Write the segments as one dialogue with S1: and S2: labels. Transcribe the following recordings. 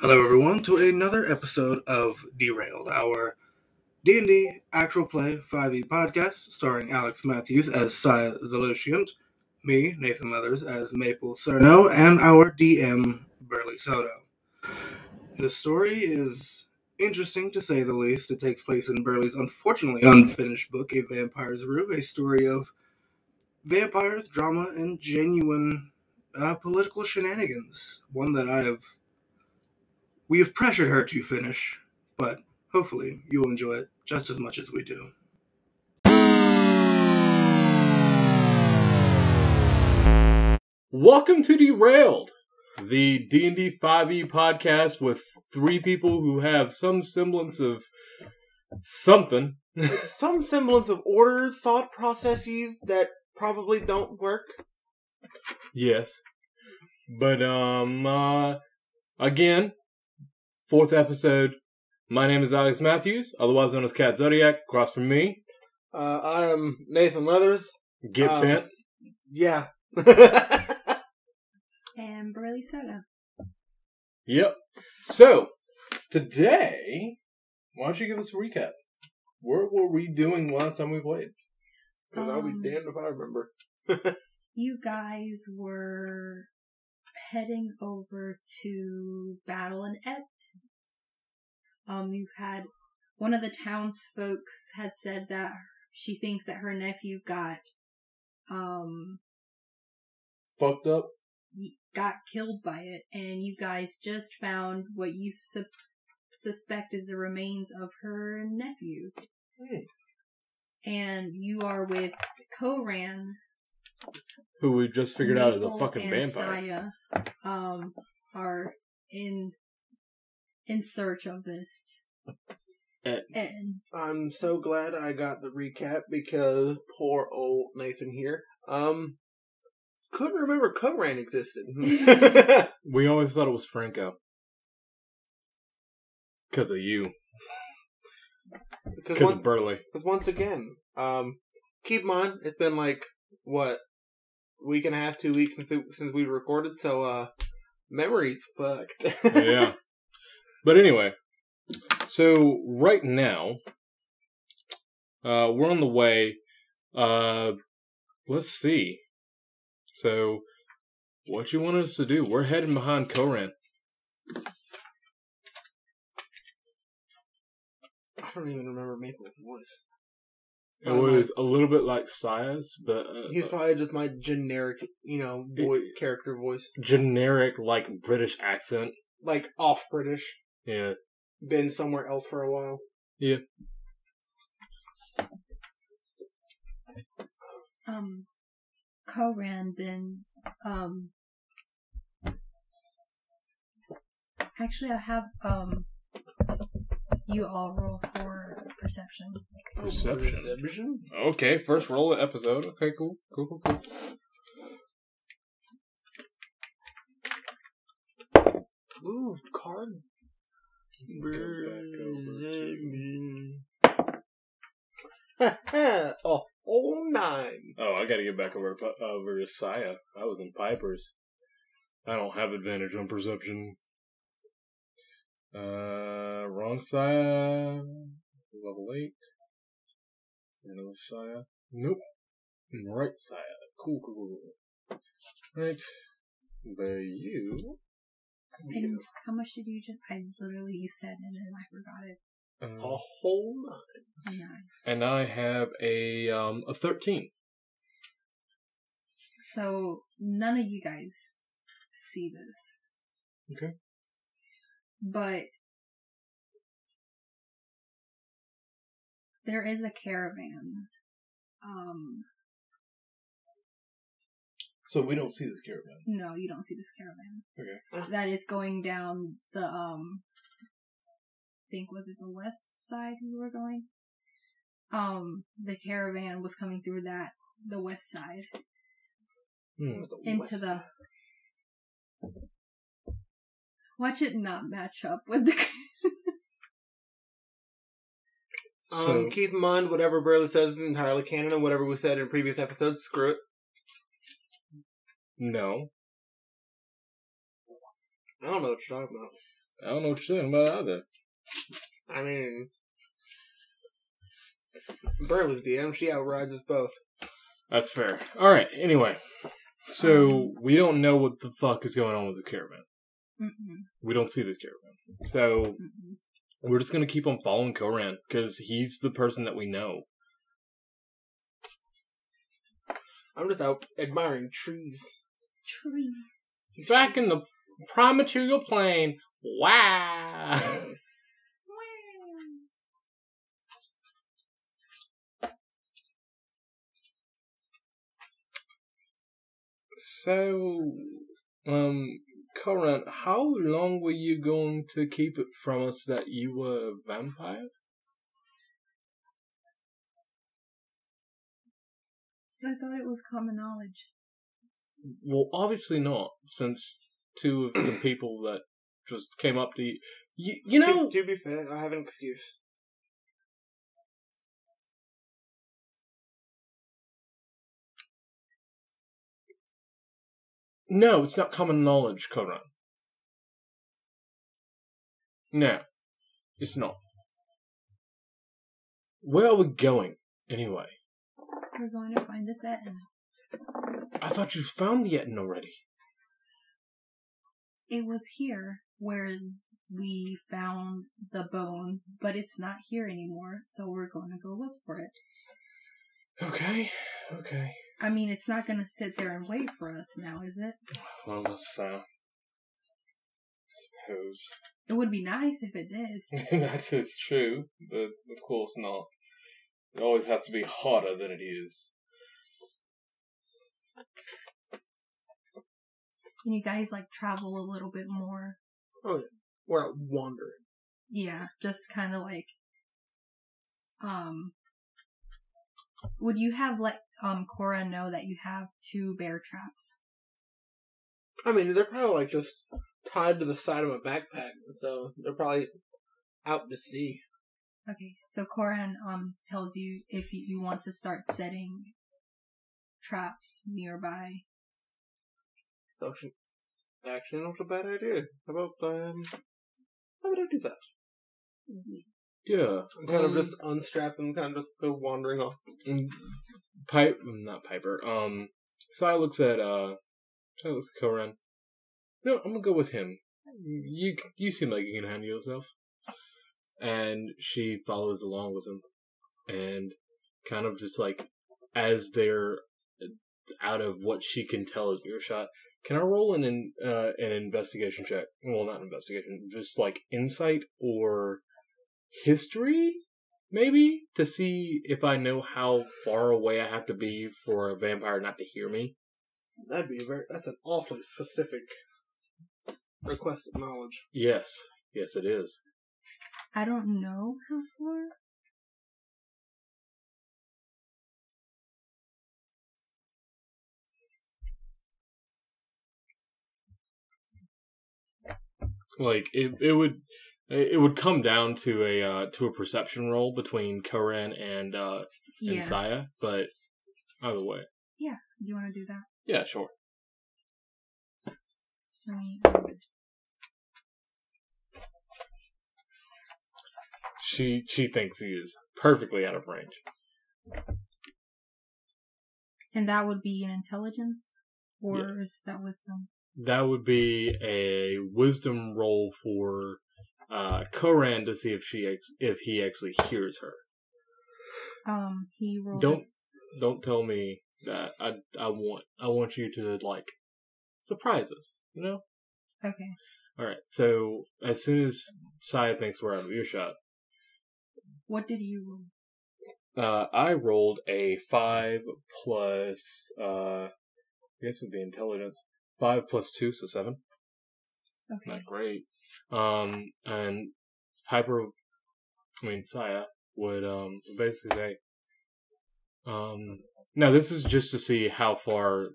S1: Hello, everyone, to another episode of Derailed, our D&D actual play 5e podcast, starring Alex Matthews as Saya Zelutiant, me, Nathan Leathers, as Maple Cerno, and our DM, Burley Soto. The story is interesting, to say the least. It takes place in Burley's unfortunately unfinished book, A Vampire's Rue, a story of vampires, drama, and genuine uh, political shenanigans. One that I have we have pressured her to finish, but hopefully you'll enjoy it just as much as we do.
S2: Welcome to Derailed, the D&D 5e podcast with three people who have some semblance of something.
S1: Some semblance of order, thought processes that probably don't work.
S2: yes. But um uh again, fourth episode. My name is Alex Matthews, otherwise known as Cat Zodiac, across from me.
S1: Uh, I am Nathan Leathers.
S2: Get
S1: Um,
S2: bent.
S1: Yeah.
S3: and Burley Soto.
S2: Yep. So, today, why don't you give us a recap? What were we doing last time we played?
S1: Because I'll be
S3: Um,
S1: damned if I remember.
S3: You guys were heading over to battle an Ed. Um, you had one of the townsfolks had said that she thinks that her nephew got um
S2: Fucked up.
S3: got killed by it, and you guys just found what you su- suspect is the remains of her nephew.
S2: Hmm.
S3: And you are with Koran,
S2: Who we just figured out is a fucking vampire.
S3: Saya, um, are in in search of this.
S2: Ed.
S3: And
S1: I'm so glad I got the recap because poor old Nathan here, um, couldn't remember Koran existed.
S2: We always thought it was Franco. Because of you.
S1: because
S2: Because of Burley.
S1: Because once again, um, keep in mind it's been like what week and a half, two weeks since since we recorded, so uh, memory's fucked.
S2: yeah. But anyway, so right now, uh, we're on the way. Uh, let's see. So, what you want us to do? We're heading behind Koran.
S1: I don't even remember Maple's voice.
S2: It
S1: Oh,
S2: was a little bit like Sia's, but uh,
S1: He's probably just my generic, you know, boy, character voice,
S2: generic, like British accent.
S1: like off British.
S2: Yeah.
S1: Been somewhere else for a while. Yeah.
S3: Um, Koran been um. Actually, I have um. You all roll for perception.
S2: Perception.
S1: Perception.
S2: Okay, first roll of the episode. Okay, cool, cool, cool, cool.
S1: Moved card. a.
S2: Oh, I gotta get back over over to Saya. I was in Piper's. I don't have advantage on perception. Uh, wrong Saya. Level eight. Another Saya. Nope. Right Saya. Cool, cool, cool. Right. By you.
S3: And how much did you just? I literally you said it and I forgot it.
S1: A
S2: Uh,
S1: whole nine.
S3: Nine.
S2: and I have a um a thirteen.
S3: So none of you guys see this.
S2: Okay.
S3: But there is a caravan. Um
S4: So we don't see this caravan.
S3: no, you don't see this caravan.
S4: Okay.
S3: That is going down the um I think was it the west side we were going? Um the caravan was coming through that the west side
S2: Hmm.
S3: into the Watch it not match up with the
S1: Um,
S2: So-
S1: keep in mind, whatever Burley says is entirely canon, and whatever we said in previous episodes, screw it.
S2: No.
S1: I don't know what you're talking about.
S2: I don't know what you're talking about either.
S1: I mean, Bird was DM. She outrides us both.
S2: That's fair. All right. Anyway, so we don't know what the fuck is going on with the caravan.
S3: Mm-mm,
S2: We don't see this caravan. So
S3: mm-mm.
S2: we're just gonna keep on following Koran because he's the person that we know.
S1: I'm just out admiring trees.
S3: Trees.
S2: Back in the prime material plane. Wow. So, um, Koran, how long were you going to keep it from us that you were a vampire?
S3: I thought it was common knowledge.
S2: Well, obviously not, since two of the people that just came up to you, you, you know,
S1: to, to be fair, I have an excuse.
S2: no, it's not common knowledge, Koran. No, it's not. Where are we going, anyway?
S3: We're going to find this Ettin.
S2: I thought you found the Ettin already.
S3: It was here where we found the bones, but it's not here anymore, so we're going to go look for it.
S2: Okay, okay.
S3: I mean, it's not going to sit there and wait for us now, is it?
S2: Well, that's fair. I suppose.
S3: It would be nice if it did.
S2: that is true, but of course not. It always has to be harder than it is.
S3: Can you guys like travel a little bit more?
S1: Oh yeah, We're out wandering.
S3: Yeah, just kind of like, um, would you have let um Cora know that you have two bear traps?
S1: I mean, they're probably like just tied to the side of my backpack, so they're probably out to sea.
S3: Okay, so Koran um tells you if you, you want to start setting traps nearby.
S1: Actually not a bad idea. How about um, how would I do that?
S2: Yeah.
S1: And kind of
S2: um,
S1: just unstrap them, kind of just go wandering off.
S2: Mm, Pipe, not Piper. Um, Sai looks at uh, Sai looks at Koran. No, I'm gonna go with him. You you seem like you can handle yourself. And she follows along with him, and kind of just like as they're out of what she can tell is earshot. Can I roll an in, uh, an investigation check? Well, not investigation, just like insight or history maybe to see if I know how far away I have to be for a vampire not to hear me.
S1: That'd be a very. That's an awfully specific request of knowledge.
S2: Yes, yes, it is.
S3: I don't know how far.
S2: Like it, it would, it would come down to a uh, to a perception roll between Koran and uh, and Saya, but either way,
S3: Do you want to do that?
S2: yeah, sure. She she thinks he is perfectly out of range.
S3: and that would be an intelligence, or
S2: Yes.
S3: is that wisdom?
S2: That would be a wisdom roll for uh, Koran to see if she ex- if he actually hears her.
S3: Um, he rolls.
S2: Don't- don't tell me that I I want I want you to like surprise us, you know?
S3: Okay.
S2: All right. So as soon as Saya thinks we're out of earshot,
S3: What did you roll?
S2: uh, I rolled a five plus uh, I guess it would be intelligence. Five plus two, so seven.
S3: Okay.
S2: Not great. Um, and Piper, I mean Saya would um basically say, um, now this is just to see how far.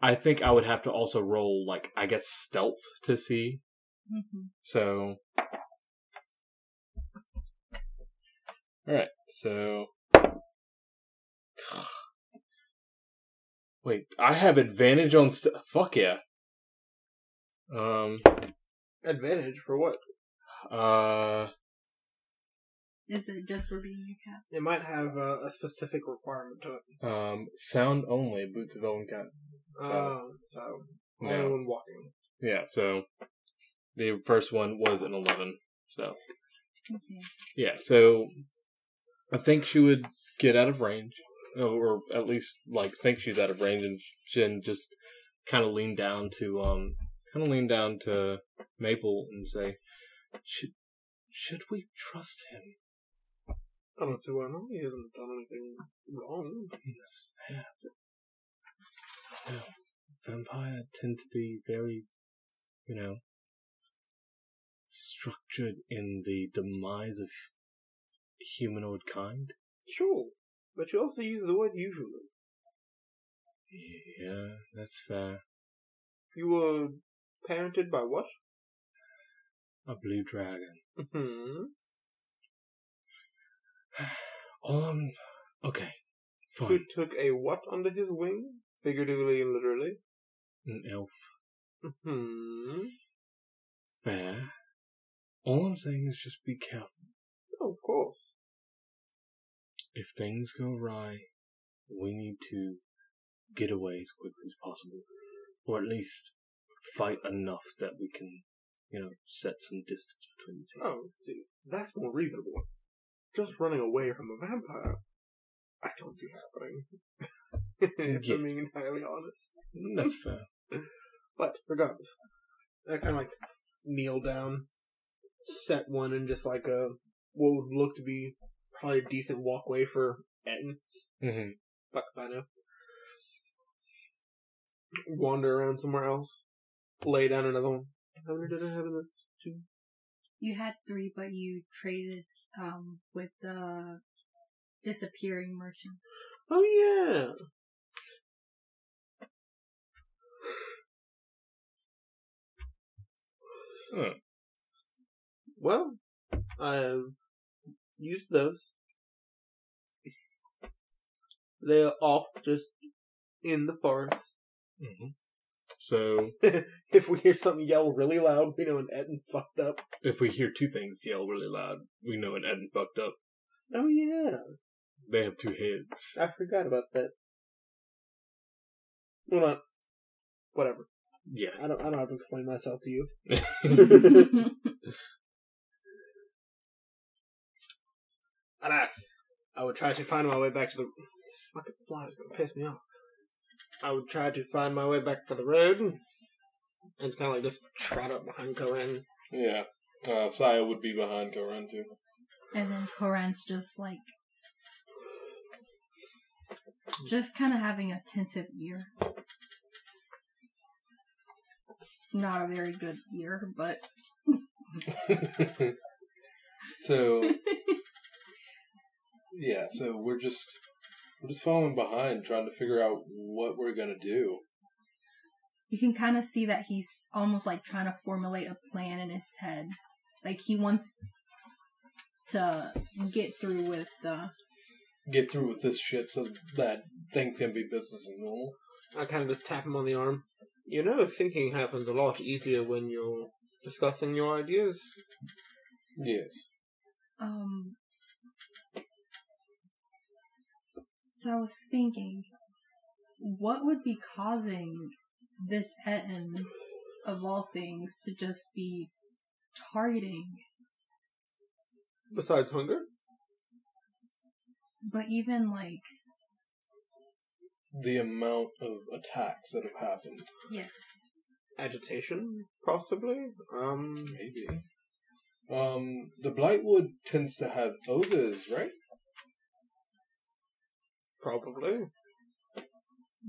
S2: I think I would have to also roll like I guess stealth to see.
S3: hmm
S2: So, all right. So, wait, I have advantage on st- fuck yeah. Um,
S1: Advantage for what?
S2: Uh,
S3: Is it just for being a cat?
S1: It might have a, a specific requirement to it.
S2: um, sound only, boots of Elvenkind.
S1: Um, so only
S2: No.
S1: when walking.
S2: Yeah, so the first one was an 11. So,
S3: Okay.
S2: yeah, so I think she would get out of range, or at least, like, think she's out of range, and Shin just kind of lean down to, um, kind of lean down to Maple and say, should, should we trust him?
S1: I don't see why not. He hasn't done anything wrong.
S2: That's fair. No, vampire tend to be very, you know, structured in the demise of humanoid kind.
S1: Sure. But you also use the word usually.
S2: Yeah, that's fair.
S1: You were parented by what?
S2: A blue dragon.
S1: Hmm.
S2: Um, okay, fine.
S1: Who took a what under his wing? Figuratively and literally.
S2: An elf.
S1: Hmm.
S2: Fair. All I'm saying is just be careful.
S1: Oh, of course.
S2: If things go awry, we need to get away as quickly as possible. Or at least fight enough that we can, you know, set some distance between the two.
S1: Oh, see, that's more reasonable. Just running away from a vampire, I don't see happening. if
S2: Yes.
S1: I'm being entirely honest.
S2: That's fair.
S1: But regardless, I kind of like kneel down, set one in just like a what would look to be probably a decent walkway for Ettin.
S2: hmm
S1: But I know. Wander around somewhere else. Lay down another one. How many did I have in the two?
S3: You had three, but you traded um with the disappearing merchant.
S1: Oh yeah.
S2: Huh.
S1: Well, I've used those. They're off just in the forest.
S2: hmm So,
S1: if we hear something yell really loud, we know an Ettin fucked up.
S2: if we hear two things yell really loud, we know an Ettin fucked up.
S1: Oh yeah,
S2: They have two heads.
S1: I forgot about that. Well, not. Whatever.
S2: Yeah.
S1: I don't. I don't have to explain myself to you. Alas, I would try to find my way back to the. This fucking fly is gonna piss me off. I would try to find my way back to the road, and kind of like just trot up behind Corinne.
S2: yeah. Uh, Saya would be behind Goran too.
S3: and then Koran's just like just kind of having a tentative ear. Not a very good ear, but
S2: so yeah, so we're just we're just following behind, trying to figure out what we're gonna do.
S3: you can kind of see that he's almost like trying to formulate a plan in his head. Like he wants to get through with the
S2: Get through with this shit so that things can be business as normal.
S1: I kind of just tap him on the arm. You know, thinking happens a lot easier when you're discussing your ideas.
S2: Yes.
S3: um so I was thinking what would be causing this Ettin of all things to just be targeting
S1: Besides hunger,
S3: but even like
S2: The amount of attacks that have happened.
S3: yes
S1: agitation, possibly. Um,
S2: Maybe. Um, the Blightwood tends to have ogres, right?
S1: Probably.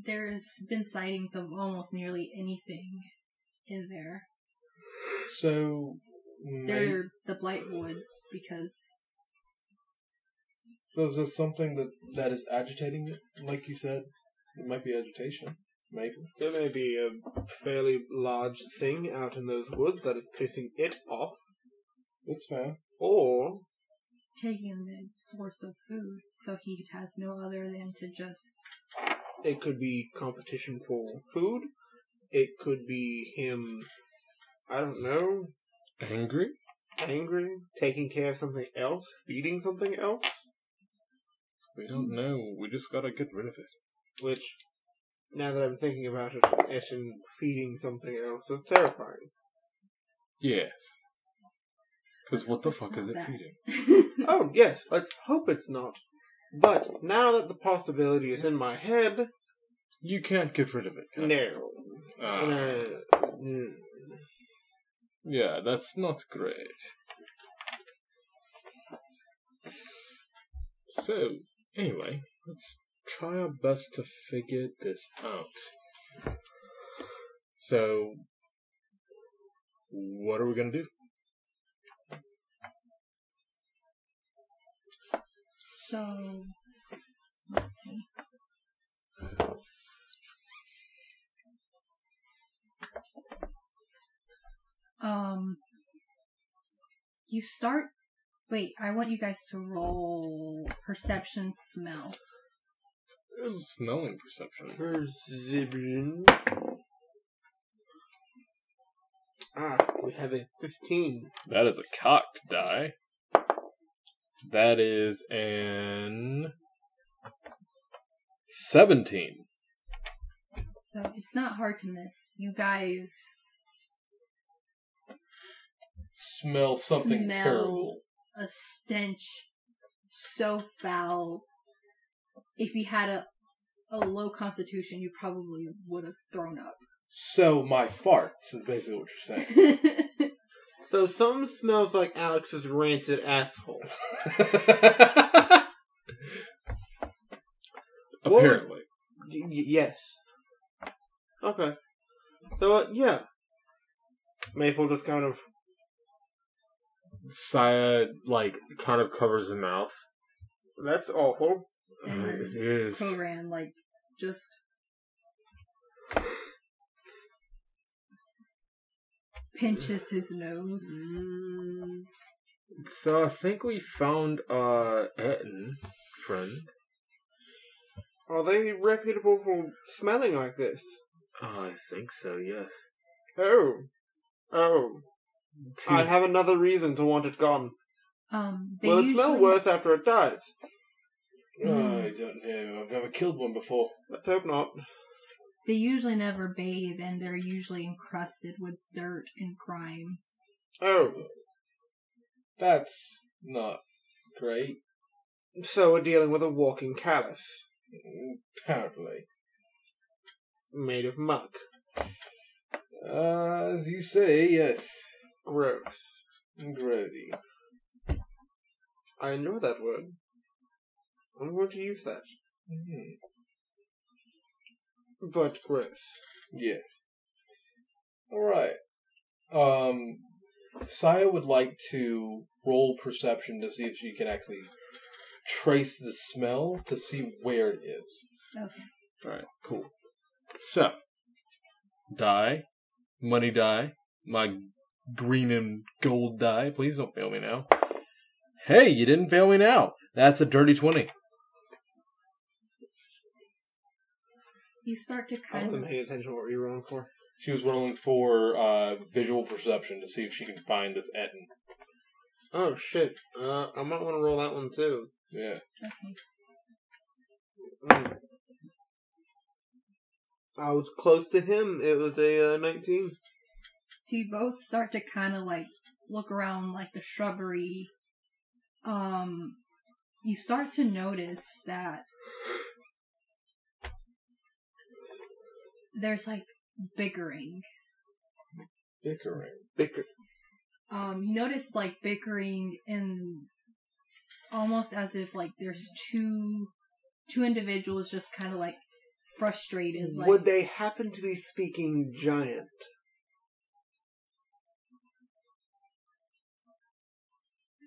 S3: there's been sightings of almost nearly anything in there
S2: So, may-
S3: they're the blightwood because
S2: so is this something that that is agitating it? Like you said, it might be agitation. Maybe.
S1: There may be a fairly large thing out in those woods that is pissing it off,
S2: That's fair.
S1: Or
S3: taking the source of food so he has no other than to just
S1: it could be competition for food. It could be him, I don't know,
S2: Angry?
S1: Angry? Taking care of something else? Feeding something else?
S2: We don't know. We just gotta get rid of it.
S1: Which, now that I'm thinking about it, it and feeding something else is terrifying.
S2: Yes. Because what the fuck is it feeding?
S1: Oh, yes, let's hope it's not. But now that the possibility is in my head,
S2: You can't get rid of it. can you?
S1: no.
S2: Ah,
S1: Uh, mm.
S2: yeah, that's not great. So, anyway, let's try our best to figure this out. So, what are we gonna do?
S3: So, let's see. Um, you start. Wait, I want you guys to roll perception smell.
S2: Smelling perception.
S1: Perception. Ah, we have a 15.
S2: That is a cocked die. That is an 17.
S3: So it's not hard to miss. You guys
S2: Smell something
S3: Smell.
S2: terrible.
S3: a stench so foul. If you had a a low constitution, you probably would have thrown up.
S4: So my farts is basically what you're saying.
S1: So some smells like Alex's ranted asshole.
S2: Apparently.
S1: Y- y- yes. Okay. So, uh, yeah. Maple just kind of.
S2: Saya, like, kind of covers her mouth.
S1: That's awful.
S3: And then
S2: It is.
S3: Koran like just pinches his nose.
S1: Mm,
S2: So I think we found uh Ettin, friend.
S1: are they reputable for smelling like this?
S2: I think so, yes.
S1: Oh. Oh. I have another reason to want it gone.
S3: Um, they
S1: Will it
S3: usually,
S1: smell worse after it dies?
S3: Mm.
S4: I don't know. I've never killed one before.
S1: Let's hope not.
S3: They usually never bathe, and they're usually encrusted with dirt and grime.
S1: Oh.
S4: That's not great.
S1: So we're dealing with a walking callus.
S4: Apparently.
S1: Made of muck.
S4: Uh, as you say, yes.
S1: Gross.
S4: Grody.
S1: I enjoy that word. I'm going to use that.
S4: Mhm.
S1: But gross.
S4: Yes. Alright. Um, Saya would like to roll perception to see if she can actually trace the smell to see where it is.
S3: Okay.
S2: Alright, cool. So, die, money die, my green and gold die. Please don't fail me now. Hey, you didn't fail me now. That's a dirty 20.
S3: You start to
S1: I
S3: kind
S1: wasn't
S3: of
S1: paying attention to what you were rolling for.
S2: She was rolling for uh, visual perception to see if she can find this Ettin.
S1: Oh shit. Uh, I might want to roll that one too.
S2: Yeah.
S3: okay.
S1: Mm. I was close to him. It was a uh, 19.
S3: So you both start to kind of like look around like the shrubbery. Um, you start to notice that there's like bickering.
S2: Bickering.
S1: Bicker.
S3: Um, you notice like bickering in almost as if like there's two two individuals just kind of like frustrated. Like,
S1: Would they happen to be speaking giant?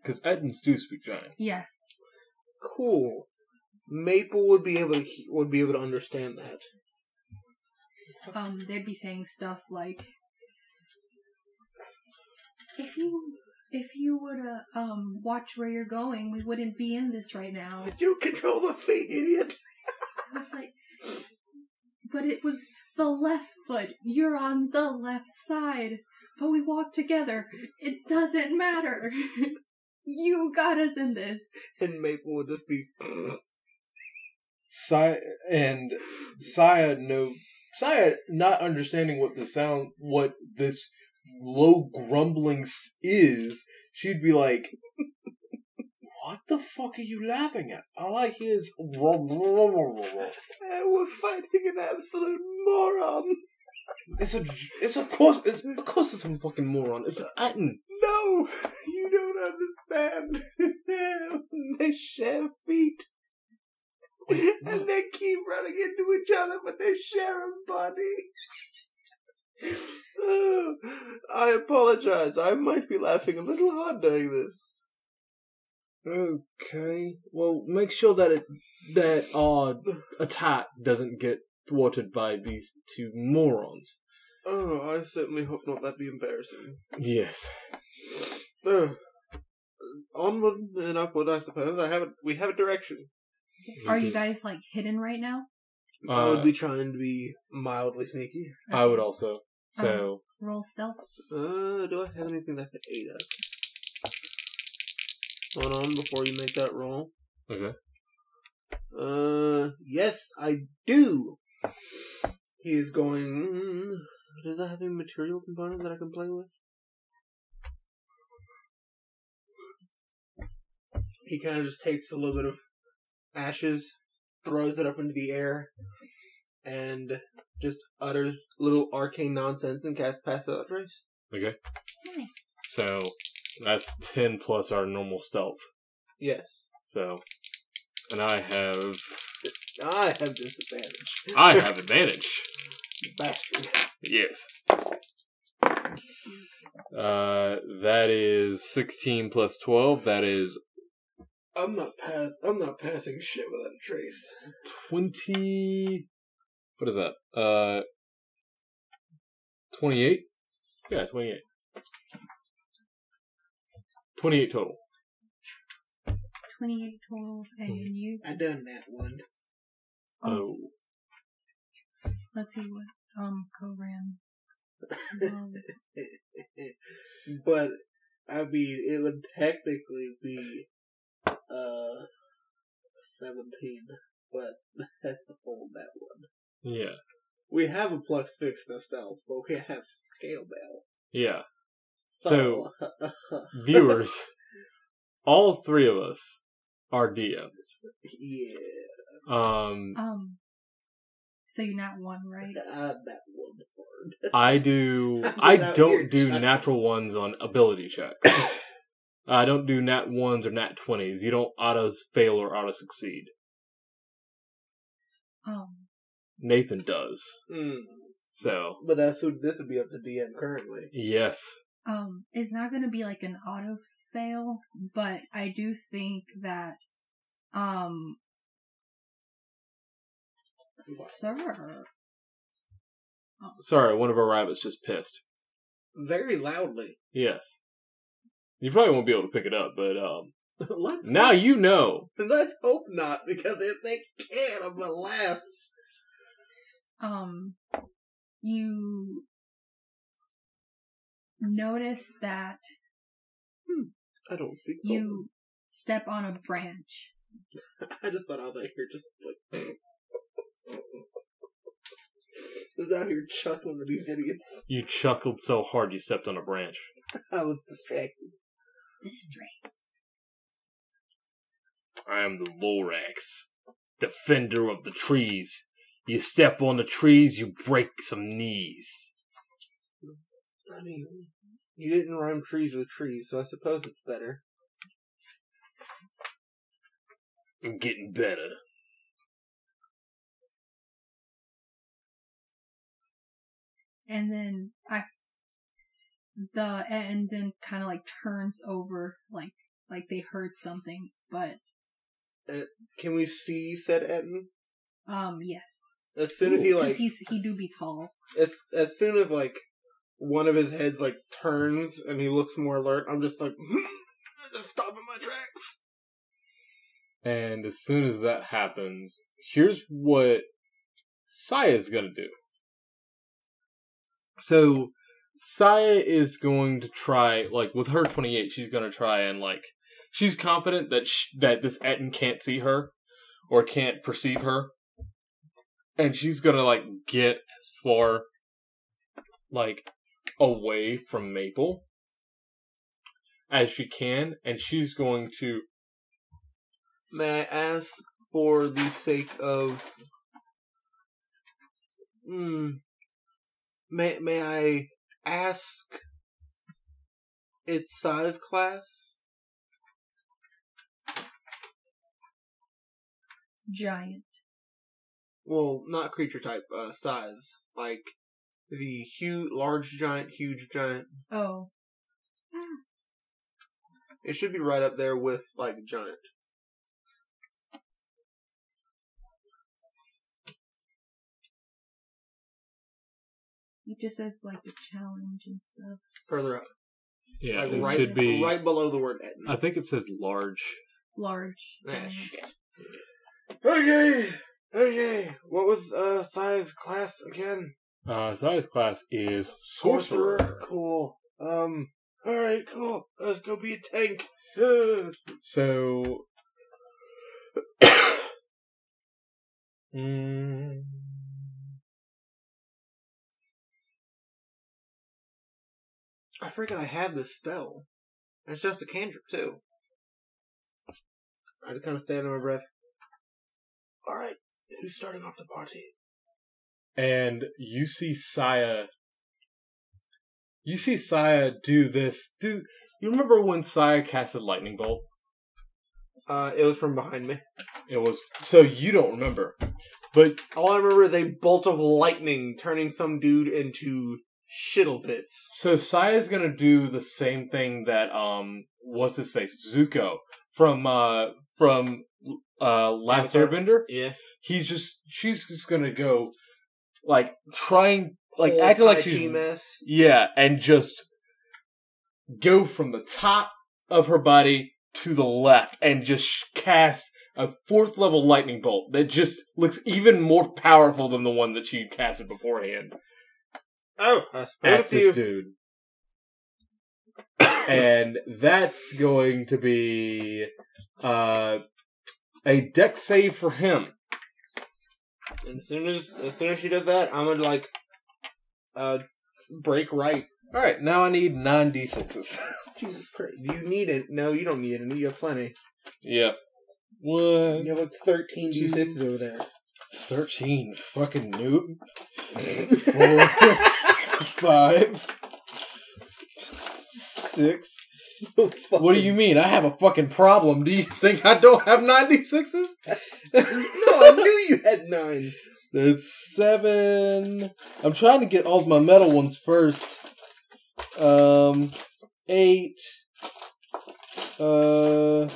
S2: Because Ettins do speak giant.
S3: Yeah.
S1: Cool. Maple would be able to would be able to understand that.
S3: Um they'd be saying stuff like if you if you would uh, um watch where you're going we wouldn't be in this right now
S1: You control the feet, idiot.
S3: i was like but it was the left foot you're on the left side but we walk together. It doesn't matter. you got us in this.
S1: And Maple would just be.
S4: Saya and Saya no Saya not understanding what the sound what this low grumbling is, she'd be like What the fuck are you laughing at? All I hear is
S1: we're fighting an absolute moron.
S2: It's a, it's of course, it's of course it's a fucking moron. It's Atten.
S1: No, you don't understand. they share feet. And they keep running into each other, but they share a body. Oh, I apologize. I might be laughing a little hard during this.
S2: Okay. Well, make sure that it that our attack doesn't get thwarted by these two morons.
S1: Oh, I certainly hope not. That'd be embarrassing.
S2: Yes.
S1: Uh, onward and upward, I suppose. I have a, we have a direction.
S3: Are you guys like hidden right now?
S1: I would
S2: Uh,
S1: be trying to be mildly sneaky.
S2: I would also. So
S3: roll stealth.
S1: Uh, do I have anything that could aid us? Hold on before you make that roll.
S2: okay.
S1: Uh, yes, I do. He is going. Does that have any material component that I can play with? He kind of just takes a little bit of ashes, throws it up into the air, and just utters little arcane nonsense and casts Pass Without Trace.
S2: Okay.
S3: Nice.
S2: So that's ten plus our normal stealth.
S1: Yes.
S2: So, and I have
S1: I have disadvantage.
S2: I have advantage.
S1: Bastard.
S2: Yes. Uh, that is sixteen plus twelve. That is
S1: I'm not pass. I'm not passing shit without a trace.
S2: twenty. What is that? Uh, twenty-eight. Yeah, twenty-eight. Twenty-eight total.
S3: Twenty-eight total, and you.
S1: I done that one.
S2: Oh,
S3: Let's see what um Koran rolls.
S1: but I mean, it would technically be uh seventeen, but that's a whole that one.
S2: yeah,
S1: We have a plus six to stealth, but we have scale bell.
S2: yeah.
S1: So,
S2: Viewers, all three of us are DMs.
S1: yeah,
S2: Um,
S3: Um. So you're not one, right?
S1: I'm that one word.
S2: I do.
S1: I'm
S2: I
S1: without
S2: don't do natural ones on ability checks. I don't do nat ones or nat twenties. You don't auto fail or auto succeed.
S3: Um.
S2: Nathan does.
S1: Hmm.
S2: So
S1: But that's who this would be up to DM currently.
S2: yes,
S3: Um. It's not going to be like an auto fail, but I do think that. Um. Sir.
S2: sorry, one of our rabbits just pissed.
S1: Very loudly.
S2: Yes, you probably won't be able to pick it up, but um,
S1: let's
S2: now you know.
S1: let's hope not, because if they can, I'm gonna laugh.
S3: um you notice that
S1: I don't speak.
S3: you step on a branch
S1: I just thought I was out here just like. I was out here chuckling at these idiots.
S2: You chuckled so hard you stepped on a branch.
S1: I was distracted.
S3: This is right
S2: I am the Lorax, defender of the trees. You step on the trees, you break some knees.
S1: I mean, you didn't rhyme trees with trees, so I suppose it's better.
S2: I'm getting better.
S3: and then i the and then kind of like turns over like like they heard something but
S1: Can we see said Ettin?
S3: um yes
S1: As soon as he like,
S3: he's he do be tall
S1: as as soon as like one of his heads like turns and he looks more alert, I'm just like, just stopping my tracks.
S2: And as soon as that happens, here's what Saya's gonna do. So, Saya is going to try, like, with her 28, she's going to try and, like, she's confident that sh- that this Ettin can't see her or can't perceive her. And she's going to, like, get as far, like, away from Maple as she can. And she's going to,
S1: May I ask, for the sake of, hmm, may may I ask its size class?
S3: Giant.
S1: Well, not creature type, uh, size. Like, is he huge, large giant, huge giant?
S3: Oh.
S1: It should be right up there with like giant.
S3: It just says like a challenge and stuff.
S1: Further up,
S2: yeah,
S1: like
S2: it
S1: right,
S2: should be,
S1: right below the word Ettin.
S2: I think it says large.
S3: Large.
S1: Ah,
S3: giant.
S1: shit. Okay, okay. What was uh size class again?
S2: Uh, size class is sorcerer.
S1: Cool. Um. All right. Cool. Let's go be a tank.
S2: So, mm,
S1: I forget I have this spell. It's just a cantrip too. I just kind of stay on my breath. All right. Who's starting off the party?
S2: and you see Saya. You see Saya do this. Do you remember when Saya casted lightning bolt?
S1: Uh, it was from behind me.
S2: It was so you don't remember, but
S1: All I remember is a bolt of lightning turning some dude into shittle bits.
S2: so Saya's gonna do the same thing that um what's his face Zuko from uh from uh Last
S1: Avatar?
S2: Airbender.
S1: Yeah.
S2: He's just she's just gonna go like trying like
S1: Whole
S2: acting like she's
S1: mess.
S2: Yeah, and just go from the top of her body to the left and just cast a fourth level lightning bolt that just looks even more powerful than the one that she casted beforehand
S1: Oh, I
S2: at this
S1: you.
S2: dude. and that's going to be uh, a Dex save for him.
S1: And as soon as as soon as she does that, I'm gonna like uh break right.
S2: All right, now I need nine d6s.
S1: Jesus Christ! You need it? No, you don't need any. You have plenty.
S2: yep. One,
S1: You have like thirteen d sixes over there.
S2: 13. Fucking noob. Four, five, six. What do you mean? I have a fucking problem. Do you think I don't have 96s?
S1: no, I knew you had nine.
S2: That's seven. I'm trying to get all of my metal ones first. Um, eight. Uh,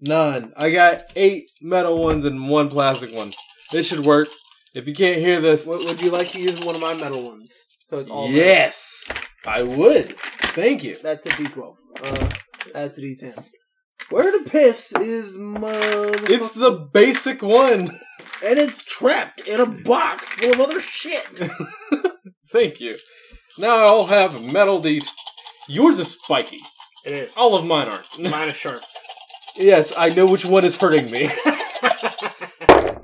S2: nine. I got eight metal ones and one plastic one. This should work. If you can't hear this,
S1: would you like to use one of my metal ones? So it's all
S2: yes, I would. Thank you.
S1: That's a D12. Uh, that's a D10. Where the piss is my?
S2: It's the basic one.
S1: and it's trapped in a box full of other shit.
S2: Thank you. Now I'll have metal D. Yours is spiky.
S1: It is.
S2: All of mine aren't.
S1: Mine is sharp.
S2: yes, I know which one is hurting me.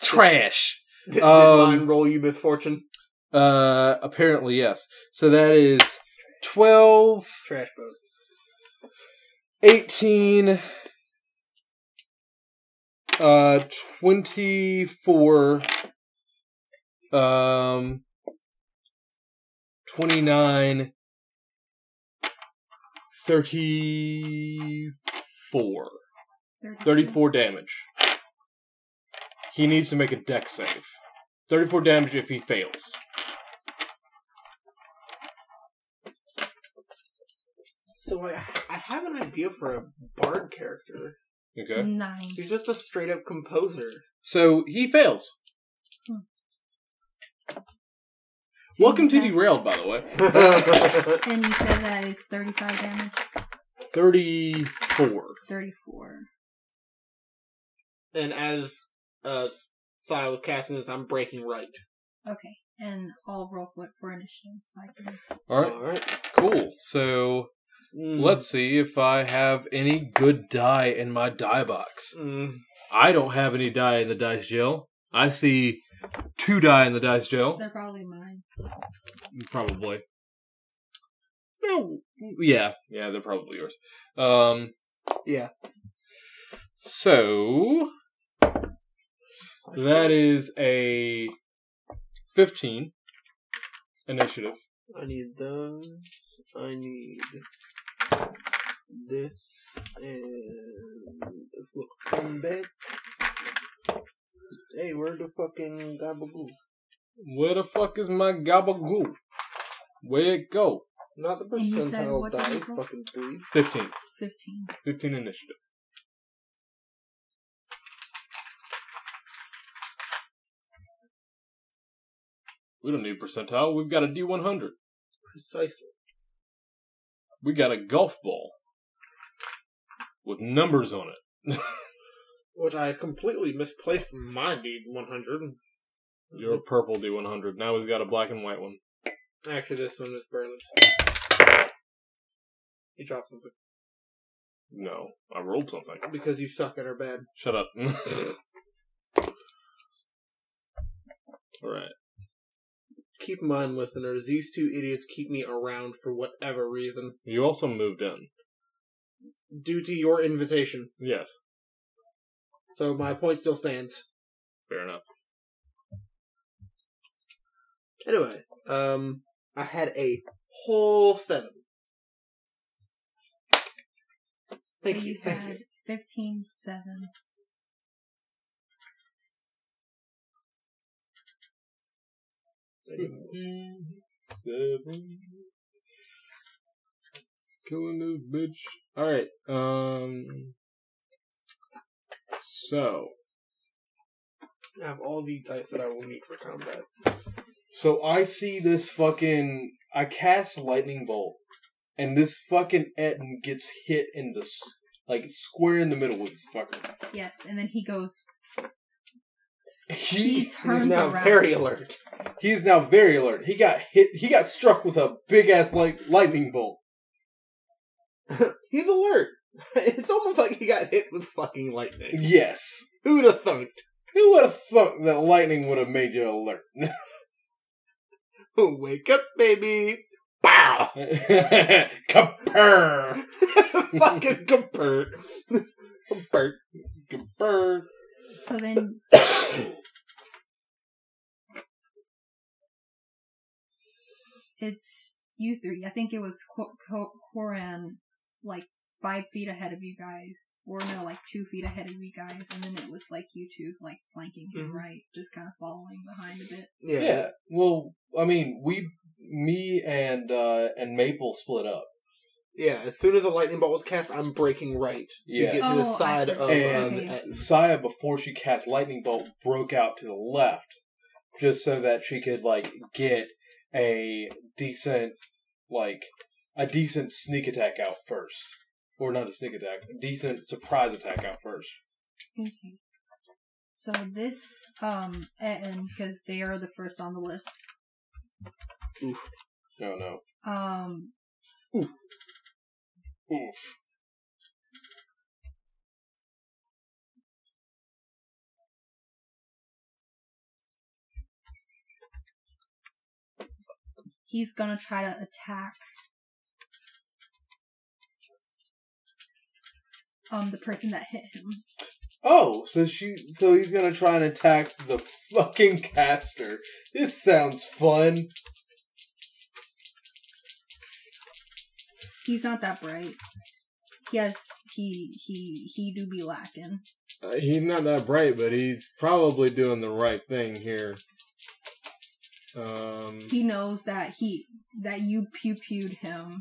S2: Trash.
S1: Did,
S2: Um,
S1: did mine roll you misfortune?
S2: Uh, apparently yes. So that is 12,
S1: Trash boat.
S2: 18, uh, 24, um, 29, 34. 34 damage. He needs to make a Dex save. 34 damage if he fails.
S1: So I, I have an idea for a bard character.
S2: Okay.
S3: Nine.
S1: He's just a straight up composer.
S2: So he fails.
S3: Hmm.
S2: Welcome to Derailed, by the way.
S3: And you said that it's 35 damage?
S2: 34.
S3: 34.
S1: and as uh, Sai was casting this, I'm breaking right.
S3: Okay. and I'll roll for, for initiative. So I can.
S2: All right,
S4: All right.
S2: cool. So
S1: Mm.
S2: let's see if I have any good die in my die box.
S1: Mm.
S2: I don't have any die in the dice jail. I see two die in the dice jail.
S3: They're probably mine.
S2: Probably. No. Yeah, yeah, they're probably yours. Um.
S1: Yeah.
S2: So that is a fifteen initiative.
S1: I need those. I need this and look, come back. Hey, where the fucking gabagoo?
S2: Where the fuck is my gabagoo? Where it go?
S1: Not the
S3: you said
S1: percentile
S3: what
S1: die,
S3: you
S1: fucking three.
S2: Fifteen.
S3: 15.
S2: 15 initiative. We don't need percentile. We've got a D100.
S1: Precisely.
S2: We got a golf ball with numbers on it.
S1: Which I completely misplaced my D one hundred.
S2: You're a purple D100. Now he's got a black and white one.
S1: Actually, this one is Burnley. You dropped something
S2: No, I rolled something.
S1: because you suck at her bad.
S2: Shut up. Alright.
S1: Keep in mind, listeners, these two idiots keep me around for whatever reason.
S2: You also moved in.
S1: Due to your invitation.
S2: Yes,
S1: So my point still stands.
S2: fair enough.
S1: Anyway, um, I had a whole seven. Thank
S3: so
S1: you.
S3: you
S1: Thank
S3: had
S1: you.
S3: 15, 7.
S2: Seven. Killing this bitch. Alright, um. So.
S1: I have all the dice that I will need for combat.
S2: So I see this fucking. I cast Lightning Bolt, and this fucking Ettin gets hit in the. Like, square in the middle with this fucker.
S3: Yes, and then he goes.
S2: He.
S1: He's
S3: Turns
S1: now
S3: around.
S1: very alert.
S2: He is now very alert. He got hit. He got struck with a big ass like lightning bolt.
S1: He's alert. It's almost like he got hit with fucking lightning.
S2: Yes.
S1: Who'd have thunk?
S2: Who would have thought that lightning would have made you alert?
S1: Wake up, baby. Pow!
S2: Kapur.
S1: fucking compert.
S2: Kapur. Kapur.
S3: So then it's you three. I think it was Qu- Qu- Koran, like five feet ahead of you guys, or no, like two feet ahead of you guys, and then it was like you two, like flanking him,
S1: Mhm.
S3: right? Just kind of following behind a bit.
S1: Yeah.
S2: Yeah. Well, I mean, we, me and uh and Maple split up,
S1: Yeah, as soon as a lightning bolt was cast, I'm breaking right to
S2: Yeah.
S1: get to the
S3: Oh, I
S1: side of
S3: forgot.
S2: And-
S1: um,
S3: Okay.
S2: Saya, before she cast Lightning Bolt, broke out to the left just so that she could, like, get a decent, like, a decent sneak attack out first. Or not a sneak attack, a decent surprise attack out first.
S3: Okay. So this, um, and because they are the first on the list,
S2: No, no.
S3: um,
S2: Oof.
S3: he's gonna try to attack um the person that hit him.
S2: Oh, so she, so he's gonna try and attack the fucking caster. This sounds fun.
S3: He's not that bright. He has he he he do be lacking.
S2: Uh, he's not that bright, but he's probably doing the right thing here. Um,
S3: He knows that he that you pew pewed him.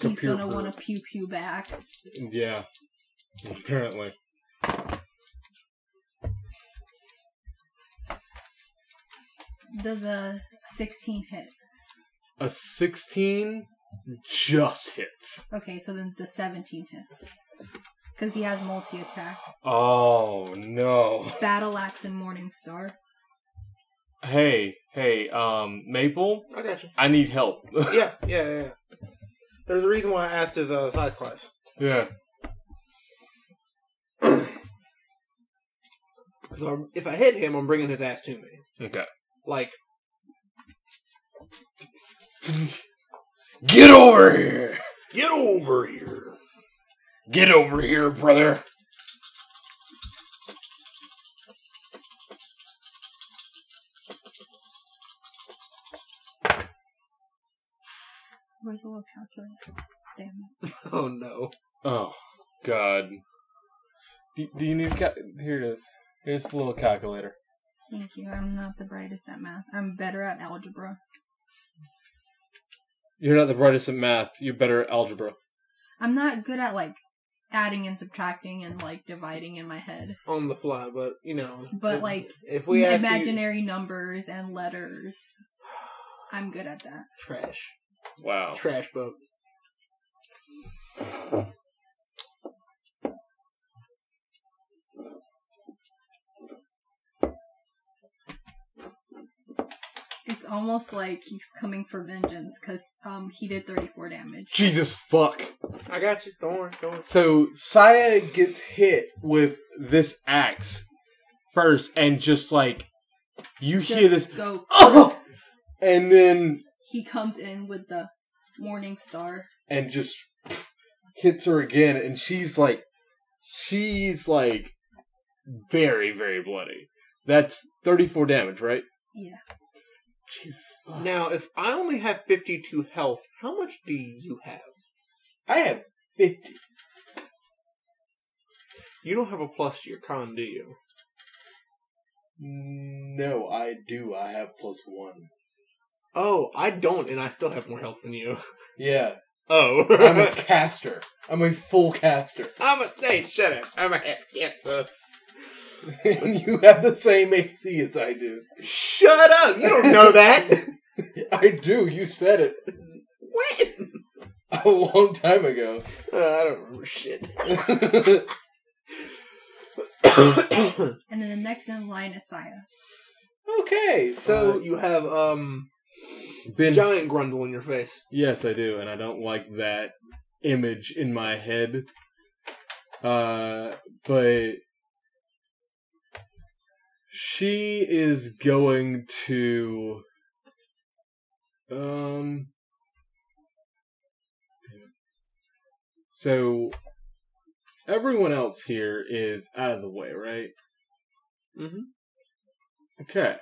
S3: He's gonna want to pew pew back.
S2: yeah, apparently.
S3: Does a sixteen hit?
S2: A 16 just hits.
S3: Okay, so then the seventeen hits because he has multi attack.
S2: Oh no.
S3: Battle axe and Morning Star.
S2: hey, hey, um, Maple,
S1: I got you.
S2: I need help.
S1: Yeah, yeah, yeah. yeah. There's a reason why I asked his uh, size class.
S2: yeah.
S1: So if I hit him, I'm bringing his ass to me.
S2: Okay.
S1: Like,
S2: Get over here!
S1: get over here.
S2: Get over here, brother!
S3: Where's the little calculator? Damn it.
S1: Oh no.
S2: Oh, God. Do, do you need a cal- Here it is. Here's the little calculator.
S3: Thank you. I'm not the brightest at math. I'm better at algebra.
S2: You're not the brightest at math. You're better at algebra.
S3: I'm not good at like adding and subtracting and like dividing in my head.
S1: On the fly, but you know.
S3: But
S1: if,
S3: like
S1: if we ask you,
S3: imaginary numbers and letters, I'm good at that.
S1: trash,
S2: Wow.
S1: trash boat.
S3: It's almost like he's coming for vengeance because um he did 34 damage.
S2: Jesus fuck.
S1: I got you. Don't worry. Don't worry.
S2: So Saya gets hit with this axe first, and just like you hear this,
S3: go.
S2: oh, and then
S3: He comes in with the morning star.
S2: and just hits her again, and she's like, she's like very very bloody. That's thirty four damage, right?
S3: Yeah.
S2: Jesus fuck.
S1: Now, if I only have 52 health, how much do you have?
S2: I have fifty.
S1: You don't have a plus to your con, do you?
S2: No, I do. I have plus one.
S1: Oh, I don't, and I still have more health than you.
S2: Yeah,
S1: Oh.
S2: I'm a caster. I'm a full caster.
S1: I'm a. Hey, shut up. I'm a half caster.
S2: and you have the same AC as I do.
S1: Shut up! You don't know that!
S2: I do. You said it
S1: when?
S2: a long time ago.
S1: Uh, I don't remember shit.
S3: And then the next in line is Saya.
S2: okay,
S1: so
S2: so
S1: you have um
S2: Ben.
S1: giant grundle in your face.
S2: Yes, I do, and I don't like that image in my head. Uh, but she is going to um. So everyone else here is out of the way, right?
S1: Mm-hmm.
S2: Okay.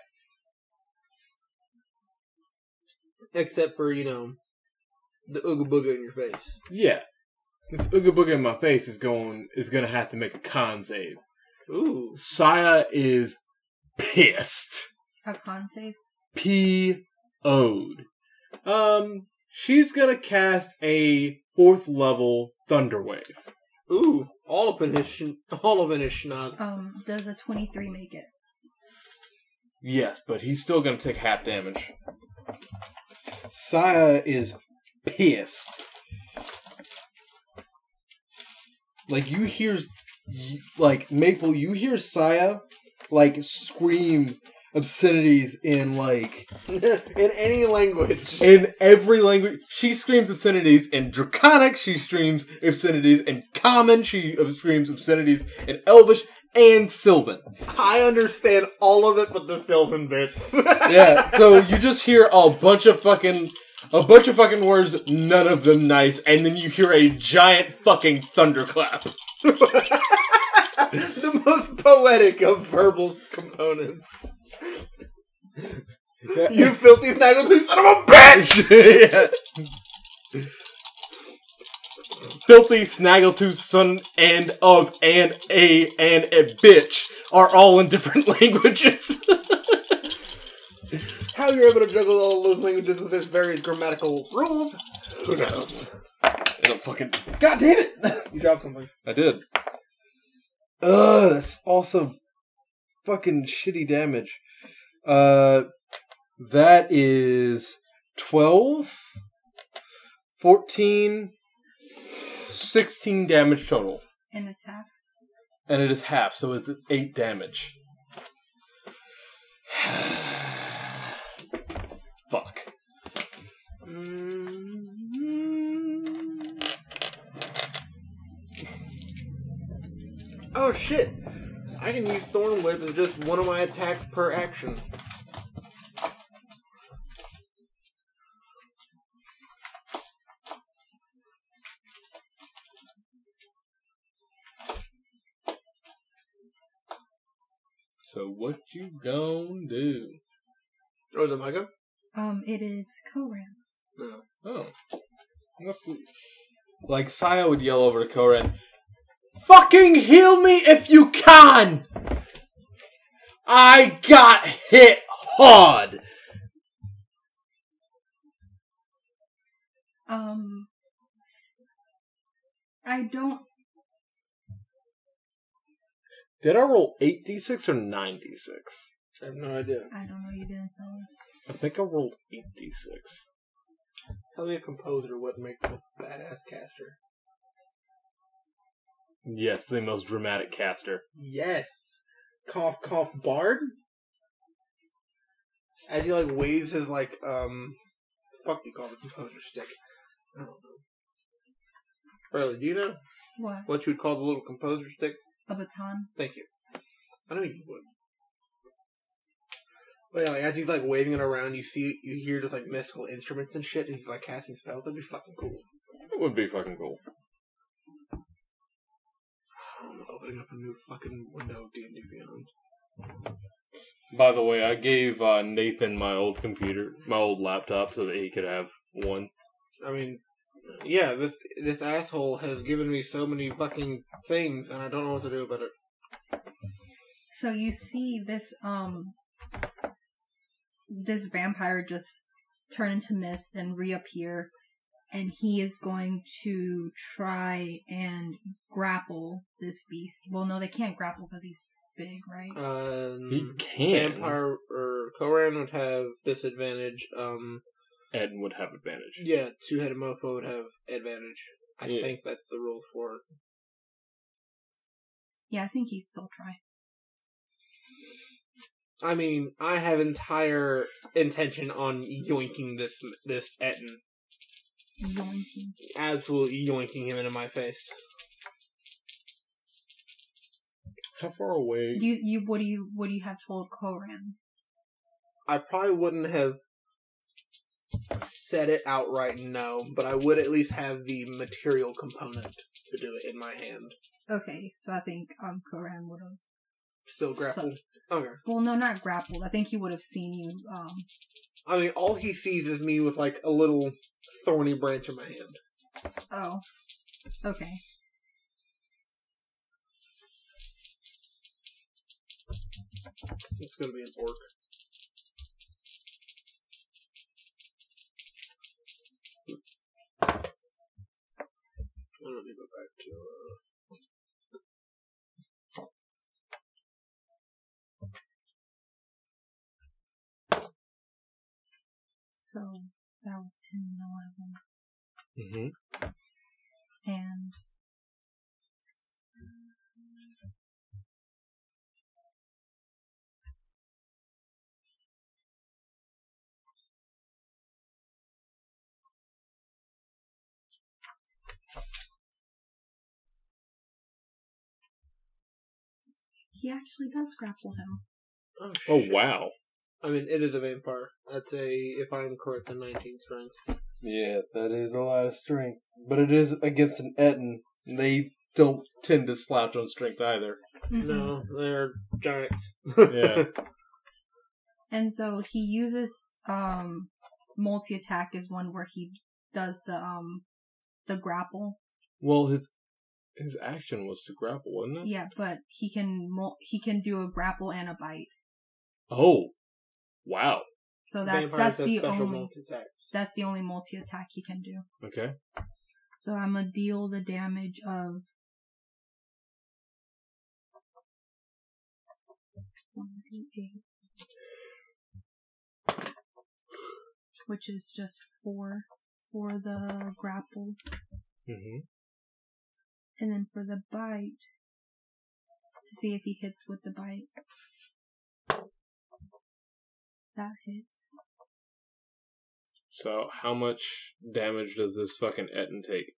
S1: Except for you know the ooga booga in your face.
S2: Yeah. This ooga booga in my face is going is gonna have to make a con save.
S1: Ooh.
S2: Saya is pissed.
S3: A con save.
S2: P O'd. Um, she's gonna cast a fourth level thunder wave.
S1: Ooh. All up in his sh- all up in his schnoz.
S3: Um, does a 23 make it?
S2: Yes, but he's still gonna take half damage. Saya is pissed. Like you hear, like Maple, you hear Saya like scream obscenities in like
S1: in any language.
S2: in every language. She screams obscenities in Draconic. She screams obscenities in Common. She screams obscenities in Elvish and Sylvan.
S1: I understand all of it but the Sylvan bit.
S2: Yeah, so you just hear a bunch of fucking a bunch of fucking words, none of them nice, and then you hear a giant fucking thunderclap.
S1: the most poetic of verbal components. You filthy snaggletooth son of a bitch!
S2: Filthy snaggletooth son and of and a and a bitch are all in different languages.
S1: How you're able to juggle all those languages with this various grammatical rules? Who knows?
S2: I don't fucking God damn it!
S1: You dropped something.
S2: I did. Ugh, that's also fucking shitty damage. Uh, that is 12, 14, 16 damage total.
S3: And it's half.
S2: And it is half, so it's 8 damage. Fuck. Mm.
S1: Oh shit! I can use Thorn Whip as just one of my attacks per action.
S2: So what you gonna do?
S1: Oh, is it my go?
S3: Um, it is Koran's.
S2: Oh. Let's see. Like Saya would yell over to Koran, Fucking heal me if you can! I got hit hard!
S3: Um, I don't.
S2: Did I roll 8d6 or 9d6?
S1: I have no idea.
S3: I don't know. You didn't tell us.
S2: I think I rolled 8d6.
S1: Tell me a composer would make a badass caster.
S2: Yes, the most dramatic caster.
S1: Yes. Cough, cough, bard. As he like waves his like um, fuck do you call the composer stick? I don't know. Riley, do you know
S3: What?
S1: what you would call the little composer stick?
S3: A baton?
S1: Thank you. I don't know you would. But yeah, like as he's like waving it around, you see, you hear just like mystical instruments and shit. And he's like casting spells. That'd be fucking cool.
S2: It would be fucking cool.
S1: Opening up a new fucking window of D and D Beyond.
S2: By the way, I gave uh, Nathan my old computer, my old laptop, so that he could have one.
S1: I mean, yeah, this this asshole has given me so many fucking things, and I don't know what to do about it.
S3: So you see this um this vampire just turn into mist and reappear and he is going to try and grapple this beast. Well no they can't grapple because he's big, right?
S1: Um,
S2: He can.
S1: Vampire or Koran would have disadvantage. Um,
S2: Ed would have advantage.
S1: yeah, two headed mofo would have advantage. I
S2: Yeah.
S1: think that's the rule for it.
S3: Yeah, I think he'd still try.
S1: I mean, I have entire intention on yoinking this this Ettin.
S3: Yoinking.
S1: Absolutely yoinking him into my face.
S2: How far away?
S3: Do you, you what do you what do you have told Koran?
S1: I probably wouldn't have said it outright no, but I would at least have the material component to do it in my hand.
S3: Okay, so I think um Koran would have
S1: Still grappled. Okay.
S3: well no not grappled. I think he would have seen you um
S1: I mean, all he sees is me with like a little thorny branch in my hand.
S3: oh. Okay.
S1: It's gonna be an orc. Let me go back to. Uh...
S3: So that was ten and eleven.
S2: hmm
S3: And he actually does grapple him.
S1: Oh,
S2: Oh wow.
S1: I mean, it is a vampire. That's a, if I'm correct, a 19 strength.
S4: Yeah, that is a lot of strength. But it is against an Ettin.
S2: They don't tend to slouch on strength either.
S3: Mhm.
S1: No, they're giants.
S2: Yeah.
S3: And so he uses um multi attack is one where he does the um the grapple.
S2: Well, his his action was to grapple, wasn't it?
S3: Yeah, but he can mul- he can do a grapple and a bite.
S2: Oh, wow.
S3: So that's
S1: Vampires
S3: that's
S1: have
S3: the
S1: special
S3: only
S1: multi-attacks.
S3: that's the only multi attack he can do.
S2: Okay.
S3: So I'm gonna deal the damage of one d eight, which is just four for the grapple,
S2: hmm
S3: and then for the bite to see if he hits with the bite. That hits.
S2: So, how much damage does this fucking Ettin take?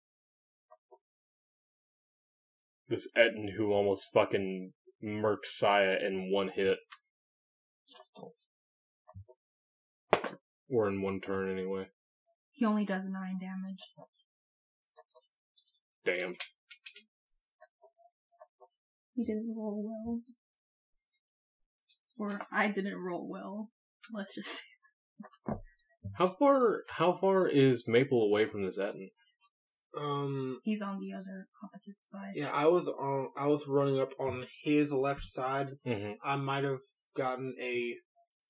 S2: this Ettin who almost fucking murked Saya in one hit. Or in one turn, anyway.
S3: He only does nine damage.
S2: Damn.
S3: He didn't roll well. Or I didn't roll well. Let's just say.
S2: How far? How far is Maple away from this Ettin?
S1: Um,
S3: He's on the other opposite side.
S1: yeah, I was on. I was running up on his left side.
S2: Mm-hmm.
S1: I might have gotten a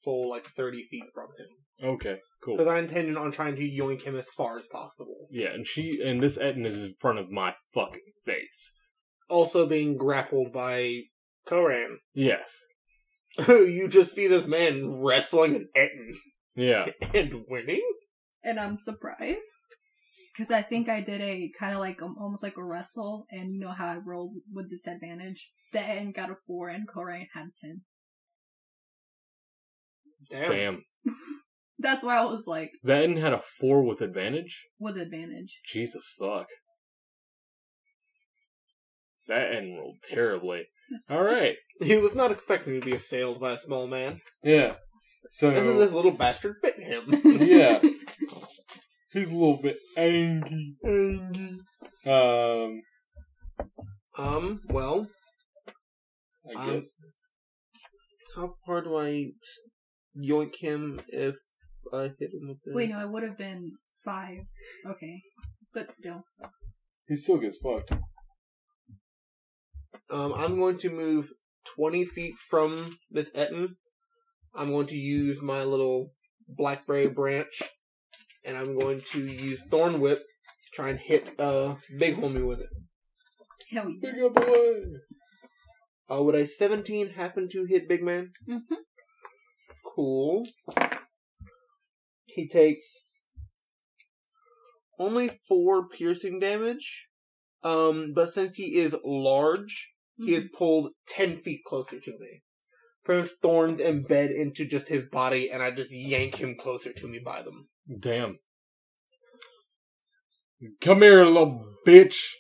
S1: full like thirty feet from him
S2: Okay, cool.
S1: because I intended on trying to yoink him as far as possible.
S2: Yeah, and she and this Ettin is in front of my fucking face.
S1: Also being grappled by Koran.
S2: Yes.
S1: you just see this man wrestling an Ettin
S2: Yeah.
S1: and winning.
S3: And I'm surprised. Because I think I did a kind of like um, almost like a wrestle, and you know how I rolled with disadvantage. The end got a four, and Koran had a ten.
S1: Damn.
S2: Damn.
S3: That's why I was like
S2: That Ettin had a four with advantage.
S3: with advantage.
S2: Jesus fuck. That Ettin rolled terribly. All right.
S1: He was not expecting to be assailed by a small man,
S2: Yeah. So
S1: and then this little bastard bit him.
S2: yeah, he's a little bit angry. Angry. Um,
S1: um. Well,
S2: I
S1: Um,
S2: guess.
S1: how far do I yoink him if I hit him with the?
S3: Wait, no, it would have been five. Okay, but still.
S2: He still gets fucked.
S1: Um, I'm going to move 20 feet from this Ettin. I'm going to use my little blackberry branch, and I'm going to use Thorn Whip to try and hit uh Big Homie with it.
S3: Hell yeah.
S2: Big boy.
S1: Uh, would a 17 happen to hit Big Man?
S3: Mm-hmm.
S1: Cool. He takes only four piercing damage. Um, but since he is large, he is pulled 10 feet closer to me. Pretty much thorns embed into just his body, and I just yank him closer to me by them.
S2: Damn. Come here, little bitch.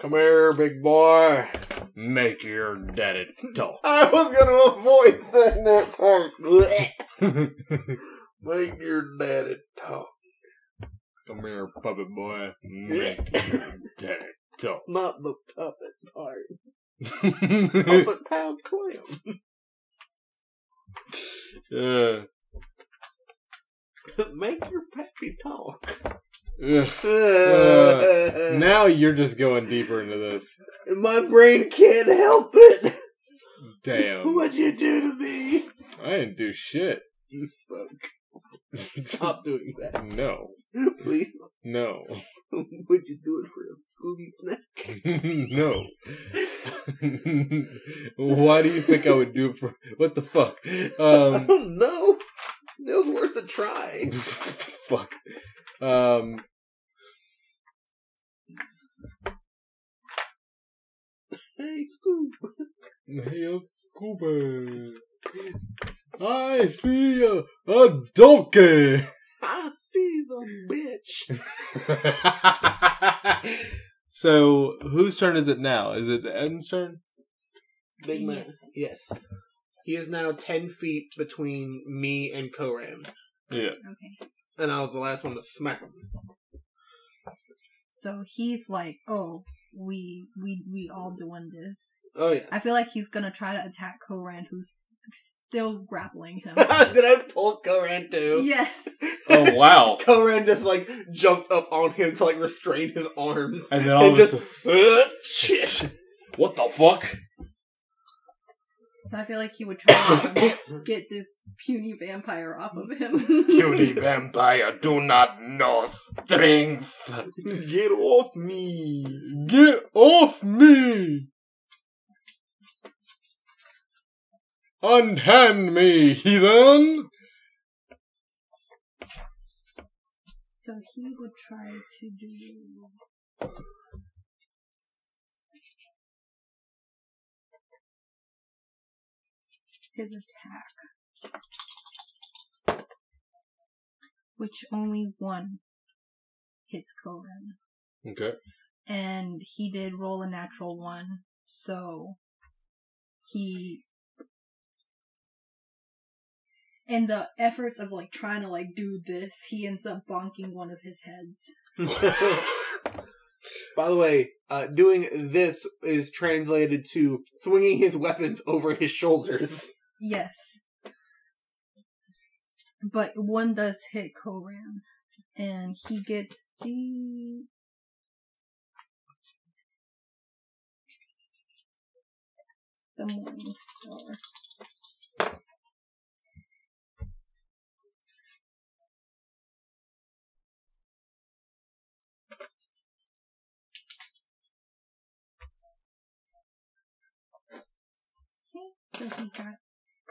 S1: Come here, big boy.
S2: Make your daddy talk.
S1: I was gonna avoid saying that part. Blech. Make your daddy talk.
S2: Come here, puppet boy. Make your daddy talk.
S1: Not the puppet part. Puppet pound clam.
S2: uh,
S1: Make your pappy talk.
S2: ugh. Uh, now you're just going deeper into this.
S1: My brain can't help it.
S2: Damn.
S1: What'd you do to me?
S2: I didn't do shit.
S1: You spoke. Stop doing that,
S2: No.
S1: please.
S2: No.
S1: Would you do it for the Scooby snack?
S2: no. Why do you think I would do it for what the fuck?
S1: I
S2: Um
S1: don't know. It was worth a try.
S2: fuck. Um
S1: Hey, Scoob.
S2: Hey, Scuba. I see a, a donkey.
S1: I see some bitch.
S2: so, whose turn is it now? Is it Ettin's turn?
S1: Big man. Yes. He is now 10 feet between me and Koran.
S2: Yeah.
S3: Okay.
S1: And I was the last one to smack him.
S3: So he's like, oh, we we we all doing this.
S1: Oh, yeah.
S3: I feel like he's gonna try to attack Koran, who's still grappling him.
S1: Did I pull Koran too?
S3: yes.
S2: Oh wow!
S1: Koran just like jumps up on him to like restrain his arms.
S2: And then all
S1: And
S2: of a
S1: just,
S2: sudden,
S1: uh, shit.
S2: what the fuck?
S3: So I feel like he would try to get this puny vampire off of him.
S2: Puny vampire, do not know strength.
S1: Get off me.
S2: Get off me! Unhand me, heathen!
S3: so he would try to do. His attack. Which only one hits Koran.
S2: Okay.
S3: And he did roll a natural one. So he in the efforts of like trying to like do this, he ends up bonking one of his heads.
S1: By the way, uh, doing this is translated to swinging his weapons over his shoulders.
S3: Yes. But one does hit Koran. And he gets the the morning star.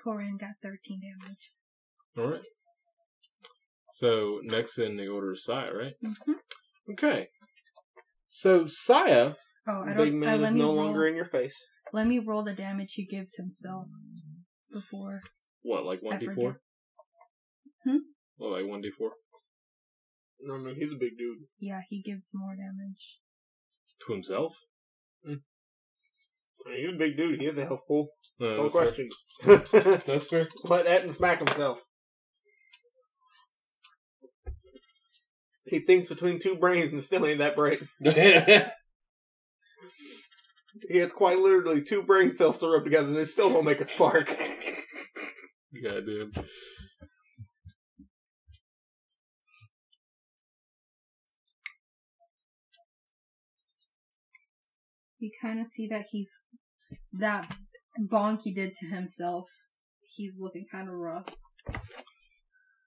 S3: Koran got thirteen damage.
S2: All right. So next in the order is Saya, right?
S3: Mm-hmm.
S2: Okay. So Saya,
S3: Oh, I don't.
S1: Big man
S3: let
S1: is
S3: me
S1: no
S3: roll,
S1: longer in your face.
S3: Let me roll the damage he gives himself before.
S2: what like 1d4?
S3: Hmm?
S2: What like one d four
S1: No, no, he's a big dude.
S3: Yeah, he gives more damage.
S2: to himself?
S1: He's a big dude. He has a health pool.
S2: No,
S1: question.
S2: That's fair.
S1: Let that and smack himself. He thinks between two brains and still ain't that bright. He has quite literally two brain cells to rub together and they still don't make a spark.
S2: Goddamn.
S3: You kind of see that he's that bonk he did to himself. He's looking kind of rough.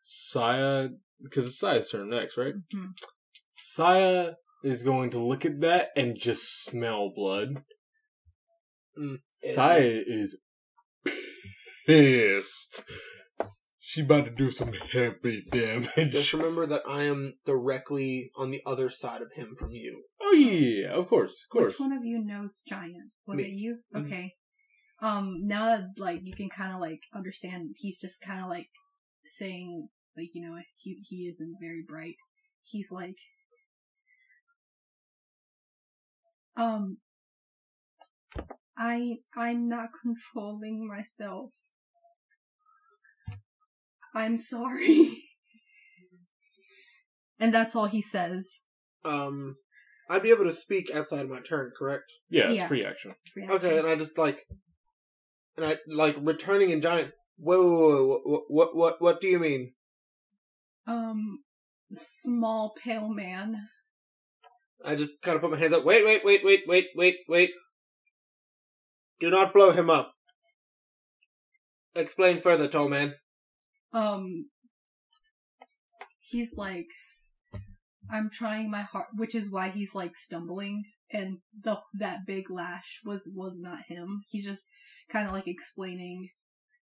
S2: Saya, because it's Saya's turn next, right?
S3: Mhm.
S2: Saya is going to look at that and just smell blood.
S1: Mm.
S2: Saya is pissed. She about to do some heavy damage.
S1: Just remember that I am directly on the other side of him from you.
S2: Oh yeah, of course, of course.
S3: Which one of you knows giant? Was
S1: Me.
S3: it you?
S1: Mhm.
S3: Okay. Um, now that like you can kind of like understand, he's just kind of like saying like you know he he isn't very bright. He's like, um, I I'm not controlling myself. I'm sorry. and that's all he says.
S1: Um, I'd be able to speak outside of my turn, correct?
S2: Yeah, it's
S3: Yeah.
S2: free action.
S3: Free
S1: Okay, and I just like, and I like returning in giant. Whoa, whoa, whoa, whoa, what, what, what do you mean?
S3: um small pale man.
S1: I just kind of put my hands up. Wait, wait, wait, wait, wait, wait, wait. Do not blow him up. Explain further, tall man.
S3: Um he's like I'm trying my heart which is why he's like stumbling and the that big lash was was not him. He's just kind of like explaining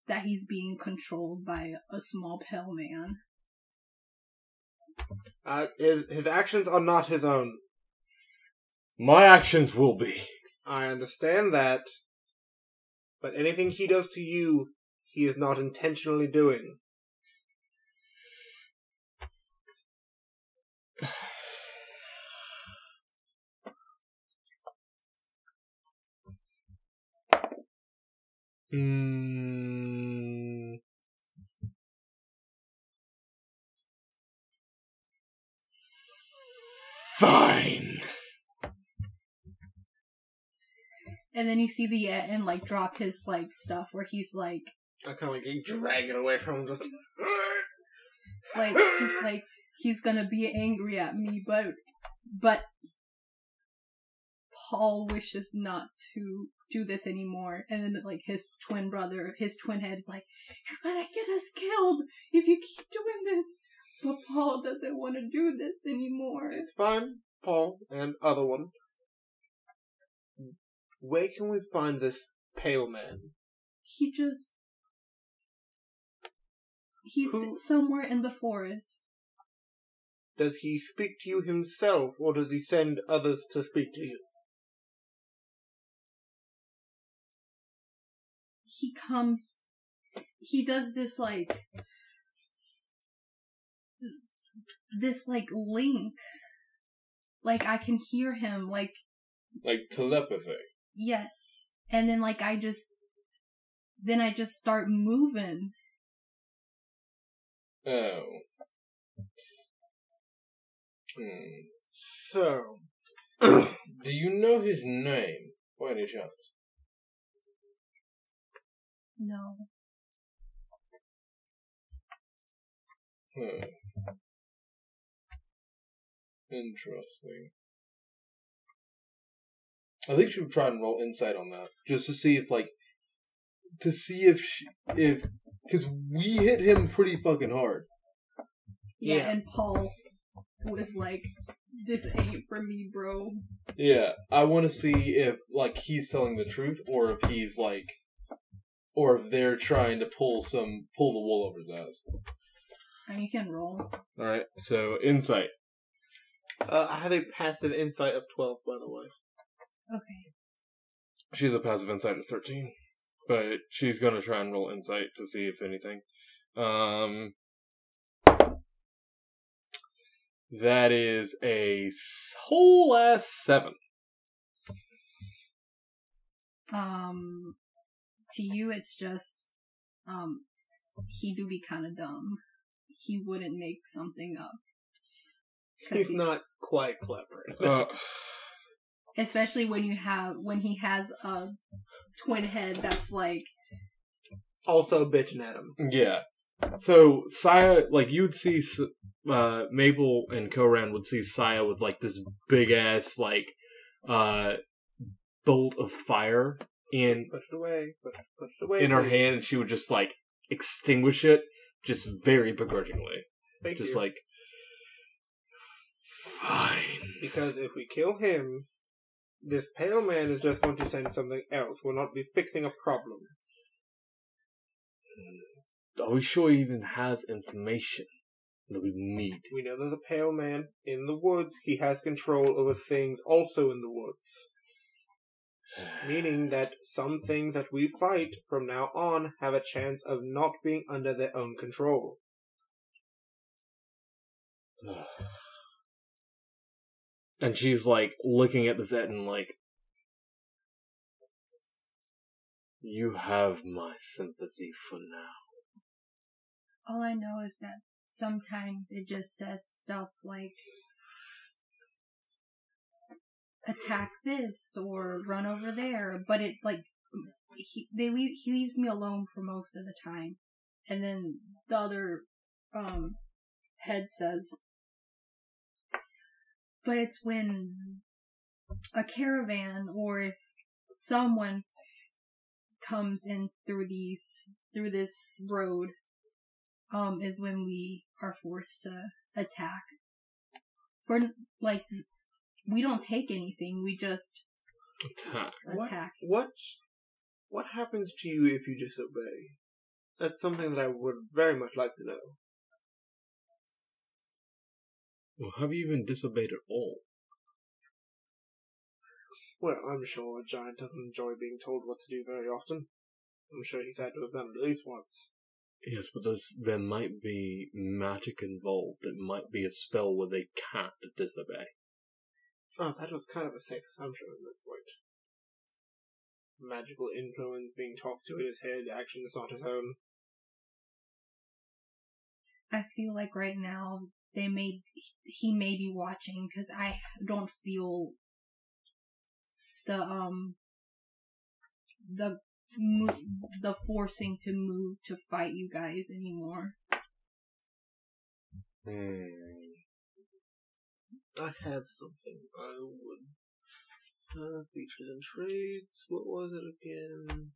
S3: that he's being controlled by a small pale man.
S1: Uh, his his actions are not his own.
S2: My actions will be.
S1: I understand that, but anything he does to you, he is not intentionally doing.
S2: Mm. Fine.
S3: And then you see the and like drop his like stuff where he's like
S1: I kind of like drag it away from him. Just
S3: like he's like he's gonna be angry at me but but paul wishes not to do this anymore and then like his twin brother his twin head is like you're gonna get us killed if you keep doing this but paul doesn't want to do this anymore
S1: it's fine, Paul and other one. Where can we find this pale man?
S3: he just he's
S1: Who-
S3: somewhere in the forest
S1: Does he speak to you himself, or does he send others to speak to you?
S3: He comes he does this like this like link like i can hear him like
S2: Like telepathy.
S3: Yes. And then like I just then I just start moving.
S4: Oh. Hmm.
S1: So,
S4: Do you know his name, by any chance?
S3: No.
S4: Hmm. Interesting. I think she would try and roll insight on that, just to see if, like, to see if she, if, because we hit him pretty fucking hard.
S3: Yeah,
S1: Yeah.
S3: and Paul was like, This ain't for me, bro.
S4: Yeah, I want to see if like he's telling the truth, or if he's like, or if they're trying to pull some pull the wool over his ass.
S3: I mean, you can roll.
S2: All right. So insight.
S1: uh, I have a passive insight of 12, by the way.
S3: Okay.
S2: She has a passive insight of thirteen, but she's gonna try and roll insight to see if anything. Um, that is a whole ass seven.
S3: Um, to you, it's just, um, he do be kind of dumb. He wouldn't make something up.
S1: He's
S3: he-
S1: not quite clever.
S2: Uh,
S3: especially when you have when he has a twin head that's like
S1: Also bitching at him.
S2: yeah. So Saya, like you'd see, S- uh, Mabel and Koran would see Saya with like this big ass like, uh, bolt of fire in
S1: Push it away. Push, push it away.
S2: in her hand, and she would just like extinguish it, just very begrudgingly,
S1: Thank
S2: just
S1: you.
S2: like. Fine.
S1: Because if we kill him, this pale man is just going to send something else. We'll not be fixing a problem. Hmm.
S2: Are we sure he even has information that we need?
S1: We know there's a pale man in the woods. He has control over things also in the woods. Meaning that some things that we fight from now on have a chance of not being under their own control.
S2: and she's like looking at the set and like, you have my sympathy for now.
S3: all I know is that sometimes it just says stuff like attack this or run over there, but it like he they leave he leaves me alone for most of the time, and then the other um head says, but it's when a caravan or if someone comes in through these through this road um is when we are forced to attack. For like we don't take anything we just
S2: Attack.
S3: attack
S1: What what happens to you if you disobey? That's something that I would very much like to know.
S2: Well, have you even disobeyed at all?
S1: Well, I'm sure a giant doesn't enjoy being told what to do very often. I'm sure he's had to have done it at least once.
S2: Yes, but there's, there might be magic involved. It might be a spell where they can't disobey.
S1: Oh, that was kind of a safe assumption at this point. Magical influence being talked to in his head, actions not his own.
S3: i feel like right now they may he may be watching because i don't feel the um the mo- the forcing to move to fight you guys anymore
S2: Hmm.
S1: I have something I would. Uh, features and traits. What was it again?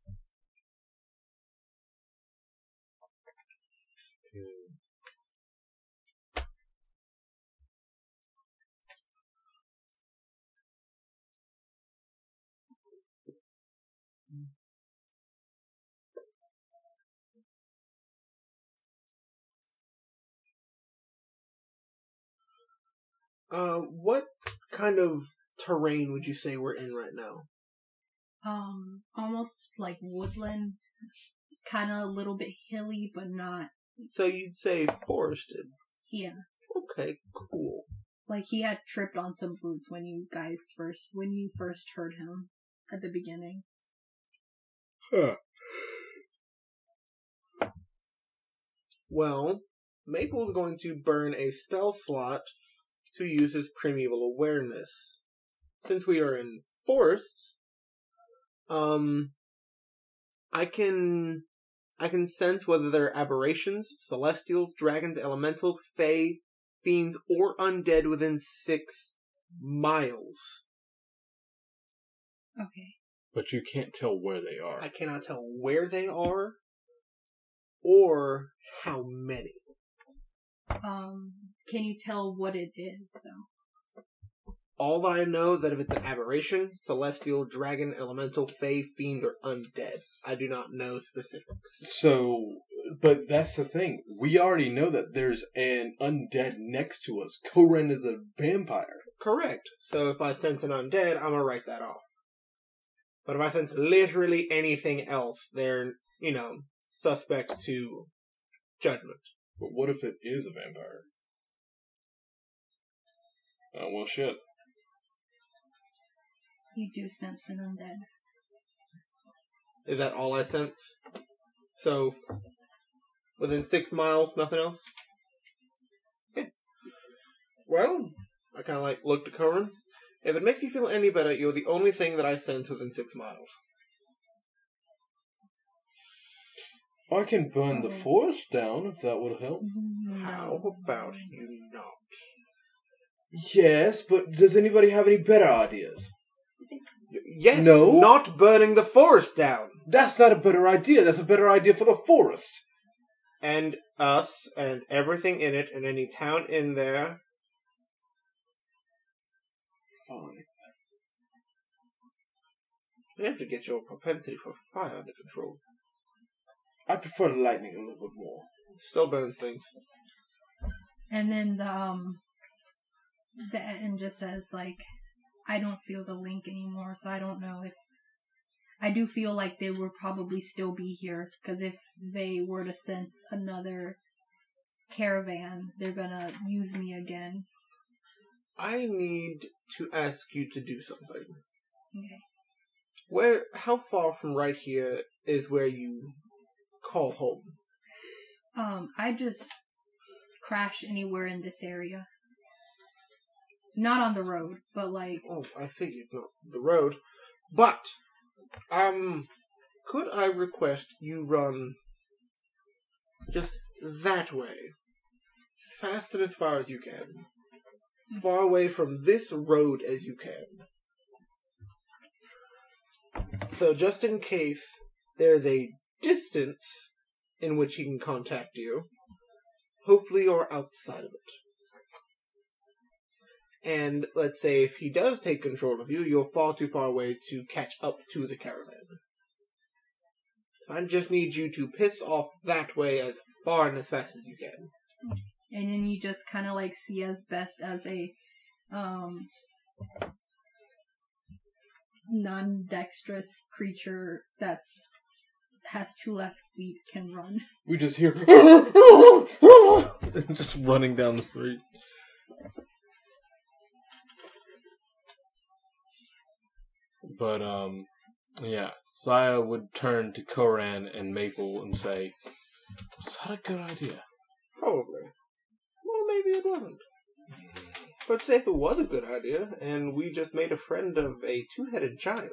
S1: Uh, what kind of terrain would you say we're in right now?
S3: um almost like woodland kind of a little bit hilly but not
S1: So you'd say forested.
S3: yeah
S1: Okay, cool.
S3: like he had tripped on some roots when you guys first when you first heard him at the beginning.
S2: Huh.
S1: Well, Maple's going to burn a spell slot to use his primeval awareness. Since we are in forests, um, I can I can sense whether they're aberrations, celestials, dragons, elementals, fae, fiends, or undead within six miles.
S3: Okay.
S2: But you can't tell where they are.
S1: I cannot tell where they are or how many.
S3: Um, can you tell what it is though?
S1: All that I know is that if it's an aberration, celestial, dragon, elemental, fae, fiend, or undead. I do not know specifics.
S4: So, but that's the thing. We already know that there's an undead next to us. Koran is a vampire.
S1: Correct. So if I sense an undead, I'm gonna write that off. But if I sense literally anything else, they're, you know, suspect to judgment.
S4: But what if it is a vampire? Oh, well, shit.
S3: You do sense an undead.
S1: Is that all I sense? So, within six miles, nothing else? Okay. Well, I kind of like looked at Koran. If it makes you feel any better, you're the only thing that I sense within six miles.
S4: I can burn the forest down if that would help.
S1: How about you not?
S4: Yes, but does anybody have any better ideas?
S1: Yes,
S4: No.
S1: not burning the forest down.
S4: That's not a better idea. That's a better idea for the forest.
S1: And us and everything in it and any town in there.
S4: Fine.
S1: We have to get your propensity for fire under control.
S4: I prefer lightning a little bit more.
S1: Still burns things.
S3: And then the um the and just says like I don't feel the link anymore, so I don't know if I do feel like they would probably still be here because if they were to sense another caravan, they're gonna use me again.
S1: I need to ask you to do something.
S3: Okay.
S1: Where, how far from right here is where you call home?
S3: Um, I just crash anywhere in this area. Not on the road, but like
S1: Oh, I figured not the road. But, um, could I request you run just that way? As fast and as far as you can. As far away from this road as you can. So, just in case there's a distance in which he can contact you, hopefully you're outside of it. And let's say if he does take control of you, you're far too far away to catch up to the caravan. I just need you to piss off that way as far and as fast as you can.
S3: and then you just kind of like see as best as a um non-dexterous creature that's has two left feet can run
S4: We just hear.
S2: Just running down the street. But um, yeah, Saya would turn to Koran and Maple and say, "Was that a good idea?"
S1: Probably. Well, maybe it wasn't. But say if it was a good idea, and we just made a friend of a two-headed giant.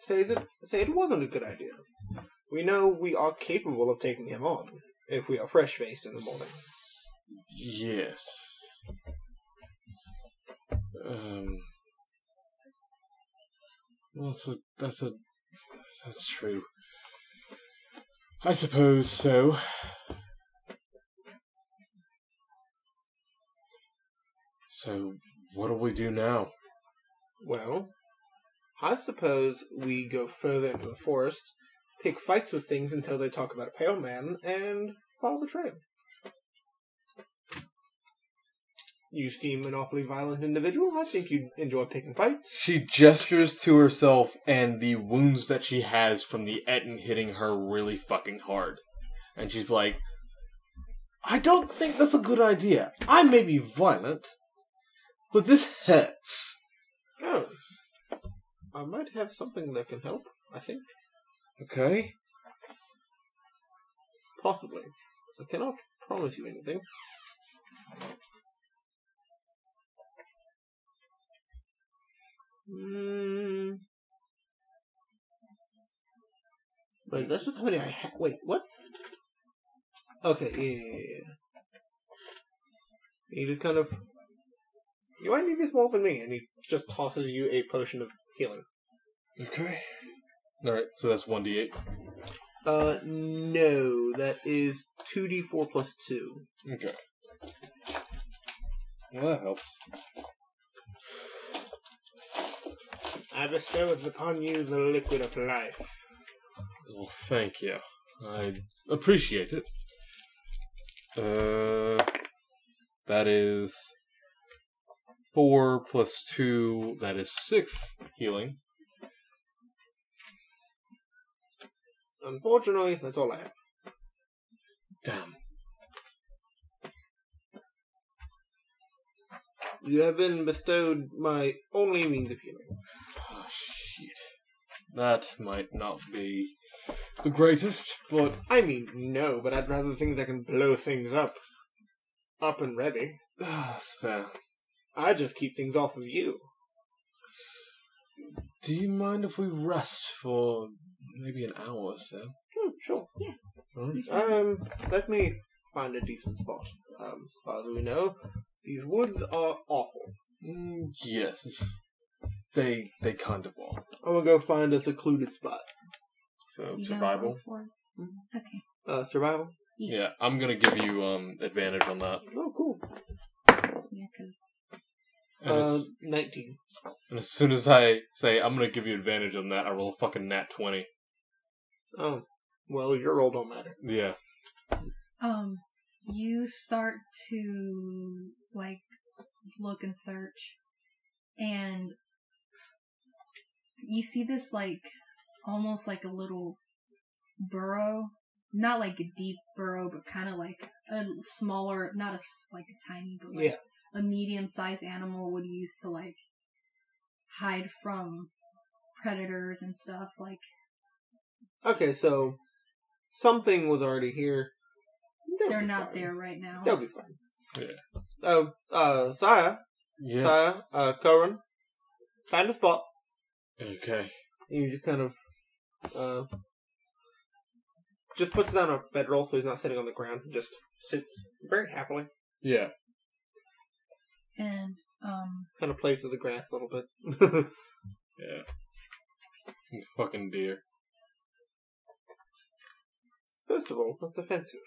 S1: Say that say it wasn't a good idea. We know we are capable of taking him on if we are fresh-faced in the morning.
S2: Yes. Um. Well, that's a that's a that's true. I suppose so. So, what do we do now?
S1: Well, I suppose we go further into the forest, pick fights with things until they talk about a pale man, and follow the trail. You seem an awfully violent individual. I think you'd enjoy picking fights.
S2: She gestures to herself and the wounds that she has from the Ettin hitting her really fucking hard. And she's like, I don't think that's a good idea. I may be violent, but this hurts.
S1: Oh. I might have something that can help. I think
S2: Okay.
S1: possibly. I cannot promise you anything. Mm. Wait, that's just how many I have. Wait, what? Okay, yeah, yeah, yeah. He just kind of. You might need this more than me, and he just tosses you a potion of healing.
S2: Okay. All right. So that's one d eight.
S1: Uh, no, that is 2d4 plus 2.
S2: Okay. Well, that helps.
S1: I bestow upon you the liquid of life.
S2: Well, thank you. I appreciate it. Uh, that is four plus two. That is six healing.
S1: Unfortunately, that's all I have.
S2: Damn.
S1: You have been bestowed my only means of healing.
S2: Shit. That might not be the greatest, but
S1: I mean, no, but I'd rather things that can blow things up. Up and ready.
S2: that's fair.
S1: I just keep things off of you.
S2: Do you mind if we rest for maybe an hour or so?
S1: Hmm, sure.
S2: Alright.
S1: Um, let me find a decent spot. Um, as far as we know, these woods are awful.
S2: Mm, yes, it's, they they kind of are.
S1: I'm gonna go find a secluded spot.
S2: So
S3: You gonna
S2: survival.
S3: roll for it?
S1: Mhm.
S3: Okay.
S1: Uh, survival.
S2: Yeah, I'm gonna give you um advantage on that.
S1: Oh, cool.
S3: Yeah, because
S2: And,
S1: Uh,
S2: as,
S1: 19.
S2: and as soon as I say I'm gonna give you advantage on that, I roll a fucking nat twenty.
S1: Oh, well, your roll don't matter.
S2: Yeah.
S3: um, you start to like s- look and search, and you see this like almost like a little burrow, not like a deep burrow, but kind of like a smaller, not a s- like a tiny, but like
S1: Yeah.
S3: a medium-sized animal would use to like hide from predators and stuff. Like
S1: Okay, so something was already here. They'll
S3: they're not
S1: fine.
S3: there right now.
S1: They'll be fine.
S2: Yeah.
S1: Oh, uh, Saya,
S2: Yes.
S1: Saya, uh, Koran, find a spot.
S2: Okay.
S1: And he just kind of, uh, just puts down a bedroll so he's not sitting on the ground. Just sits very happily.
S2: Yeah.
S3: And um,
S1: Kind of plays with the grass a little bit.
S2: Yeah. You fucking deer.
S1: First of all, that's offensive.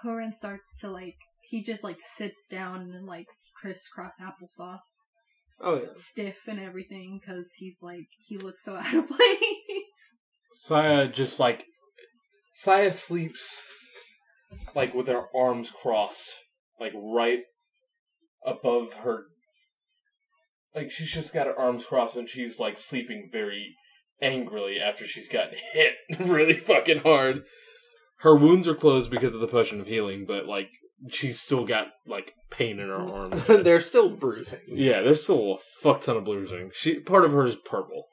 S3: Koran starts to like he just like sits down and like crisscross applesauce,
S1: Oh yeah.
S3: stiff and everything because he's like he looks so out of place.
S2: Saya just like Saya sleeps like with her arms crossed, like right above her. Like she's just got her arms crossed and she's like sleeping very angrily after she's gotten hit really fucking hard. Her wounds are closed because of the potion of healing, but like she's still got like pain in her arms.
S1: They're still bruising.
S2: yeah, there's still a fuck ton of bruising. She part of her is purple.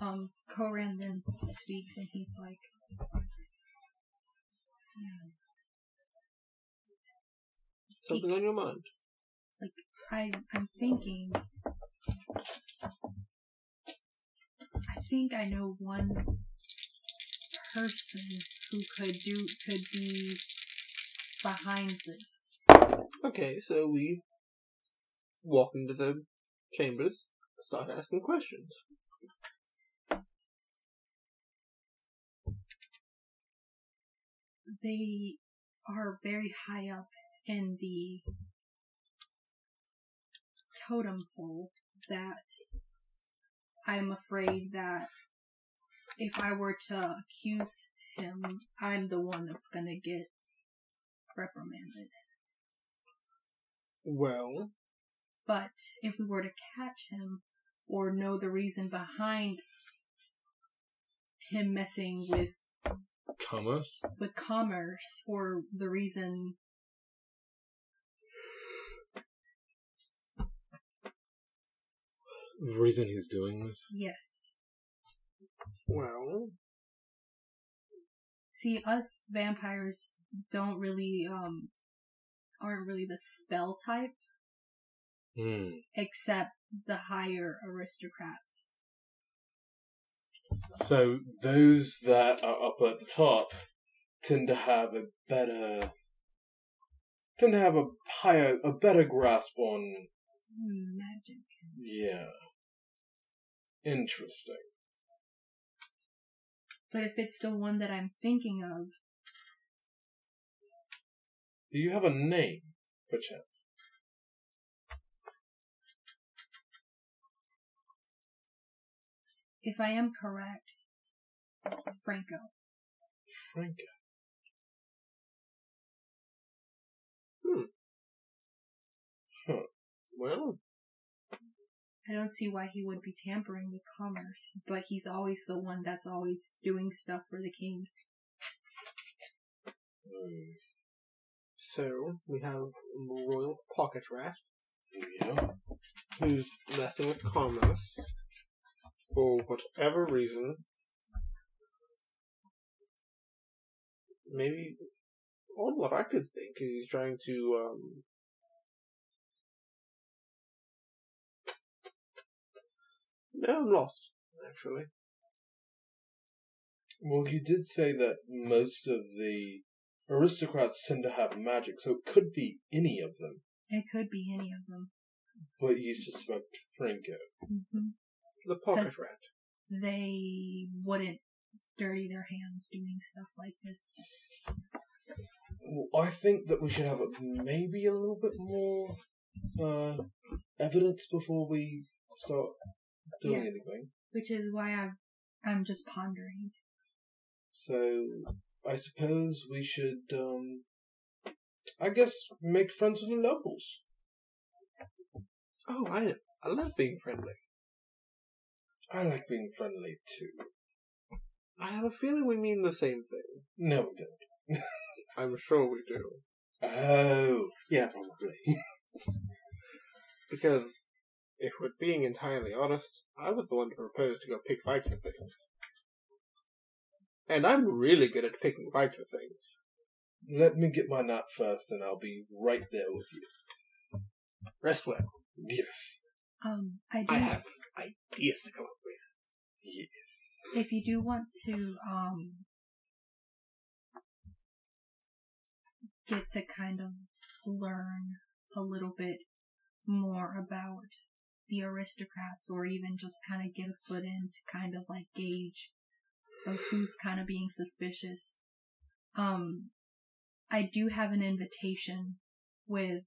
S3: Um, Koran then speaks and he's like, "Hmm,
S1: Something on your mind.
S3: it's like I I'm thinking. I think I know one person who could do could be behind this.
S1: Okay, so we walk into the chambers, start asking questions.
S3: they are very high up in the totem pole that I'm afraid that if I were to accuse him, I'm the one that's gonna get reprimanded.
S1: Well,
S3: But if we were to catch him or know the reason behind him messing with
S2: Thomas?
S3: with commerce or the reason
S2: The reason he's doing this?
S3: Yes.
S1: Well,
S3: See, us vampires don't really, um, aren't really the spell type,
S2: Hmm.
S3: except the higher aristocrats.
S2: So those that are up at the top tend to have a better tend to have a higher a better grasp on
S3: Magic.
S2: yeah. Interesting.
S3: But if it's the one that I'm thinking of,
S2: Do you have a name, perchance?
S3: if I am correct, Franco.
S2: Franco. Hmm. Huh.
S1: Well,
S3: I don't see why he would be tampering with commerce, but he's always the one that's always doing stuff for the king.
S2: Hmm.
S1: So we have royal pocket rat
S2: Yeah.
S1: who's messing with commerce for whatever reason. Maybe, on what I could think, is he's trying to um, No, I'm lost, actually.
S2: Well, you did say that most of the aristocrats tend to have magic, so it could be any of them.
S3: It could be any of them.
S2: But you suspect Franco.
S3: hmm
S1: The pocket
S3: Has-
S1: rat.
S3: They wouldn't dirty their hands doing stuff like this.
S2: Well, I think that we should have maybe a little bit more uh, evidence before we start doing
S3: Yeah.
S2: anything.
S3: Which is why I'm, I'm just pondering.
S2: So I suppose we should, um, I guess, make friends with the locals.
S1: Oh, I, I love being friendly.
S2: I like being friendly too.
S1: I have a feeling we mean the same thing.
S2: No, we don't.
S1: I'm sure we do.
S2: Oh, yeah, probably.
S1: Because, if we're being entirely honest, I was the one to propose to go pick fights with things. And I'm really good at picking fights with things.
S2: Let me get my nap first, and I'll be right there with you.
S1: Rest well.
S2: Yes.
S3: Um, I do.
S1: I have ideas to come up with.
S2: Yes.
S3: if you do want to um get to kind of learn a little bit more about the aristocrats or even just kind of get a foot in to kind of like gauge of who's kind of being suspicious um i do have an invitation with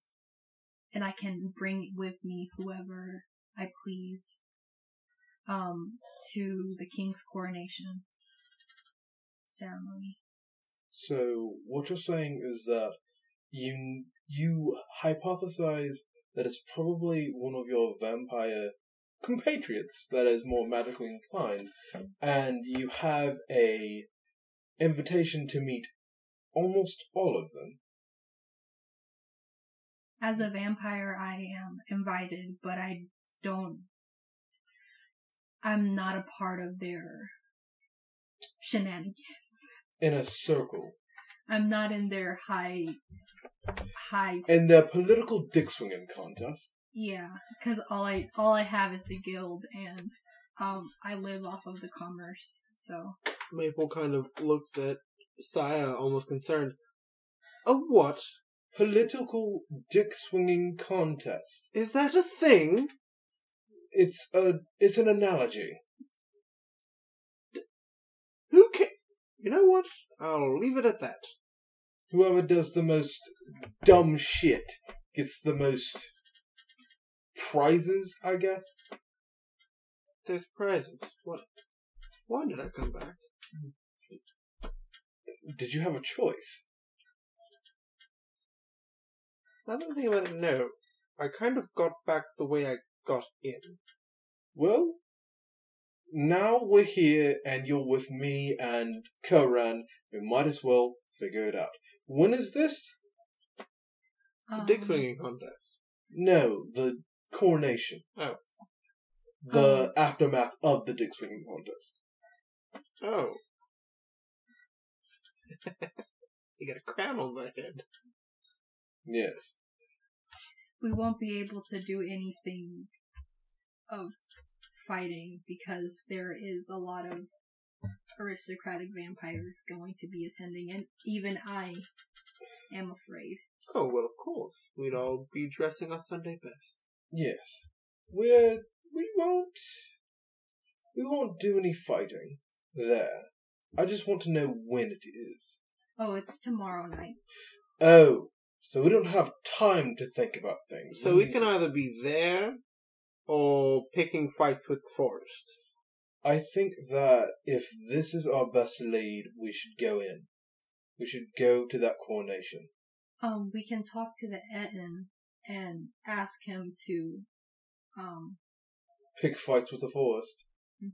S3: and i can bring with me whoever i please um, to the king's coronation ceremony.
S2: So what you're saying is that you you hypothesize that it's probably one of your vampire compatriots that is more magically inclined, and you have a invitation to meet almost all of them.
S3: As a vampire, I am invited, but I don't. I'm not a part of their shenanigans.
S2: in a circle.
S3: I'm not in their high, high.
S2: In the political dick swinging contest.
S3: Yeah, because all I all I have is the guild, and um, I live off of the commerce. So
S1: Maple kind of looks at Saya, almost concerned. A what?
S2: Political dick swinging contest.
S1: Is that a thing?
S2: It's a it's an analogy.
S1: D- who ca You know what? I'll leave it at that.
S2: Whoever does the most dumb shit gets the most prizes, I guess.
S1: There's prizes. What? Why did I come back?
S2: Did you have a choice?
S1: Now that I think about it, no. I kind of got back the way I got in.
S2: Well, now we're here and you're with me and Koran. We might as well figure it out. When is this?
S1: The
S3: um,
S1: dick swinging contest.
S2: No, the coronation. Oh. the oh. aftermath of the dick swinging contest.
S1: Oh. you got a crown on my head.
S2: Yes.
S3: we won't be able to do anything of fighting because there is a lot of aristocratic vampires going to be attending, and even I am afraid.
S1: Oh, well, of course. We'd all be dressing our Sunday best.
S2: Yes. We're we won't we won't do any fighting there. I just want to know when it is.
S3: Oh, it's tomorrow night.
S2: Oh, so we don't have time to think about things.
S1: So we can either be there or picking fights with the forest.
S2: I think that if this is our best lead, we should go in. We should go to that coronation.
S3: Um, we can talk to the Ettin and ask him to, um,
S2: Pick fights with the forest.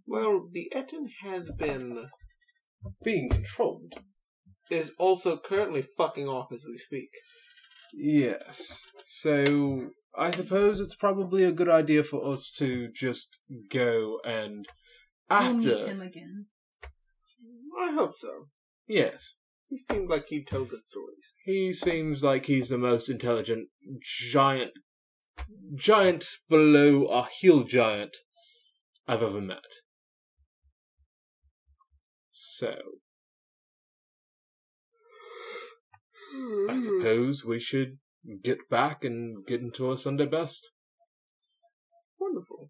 S1: Well, the Ettin has been
S2: Being controlled.
S1: is also currently fucking off as we speak.
S5: Yes. So I suppose it's probably a good idea for us to just go and
S3: we'll meet
S5: after.
S3: him again.
S1: I hope so.
S5: Yes.
S1: He seemed like he'd tell good stories.
S5: He seems like he's the most intelligent giant giant below a hill giant I've ever met. So I hmm. suppose we should get back and get into our Sunday best.
S1: Wonderful.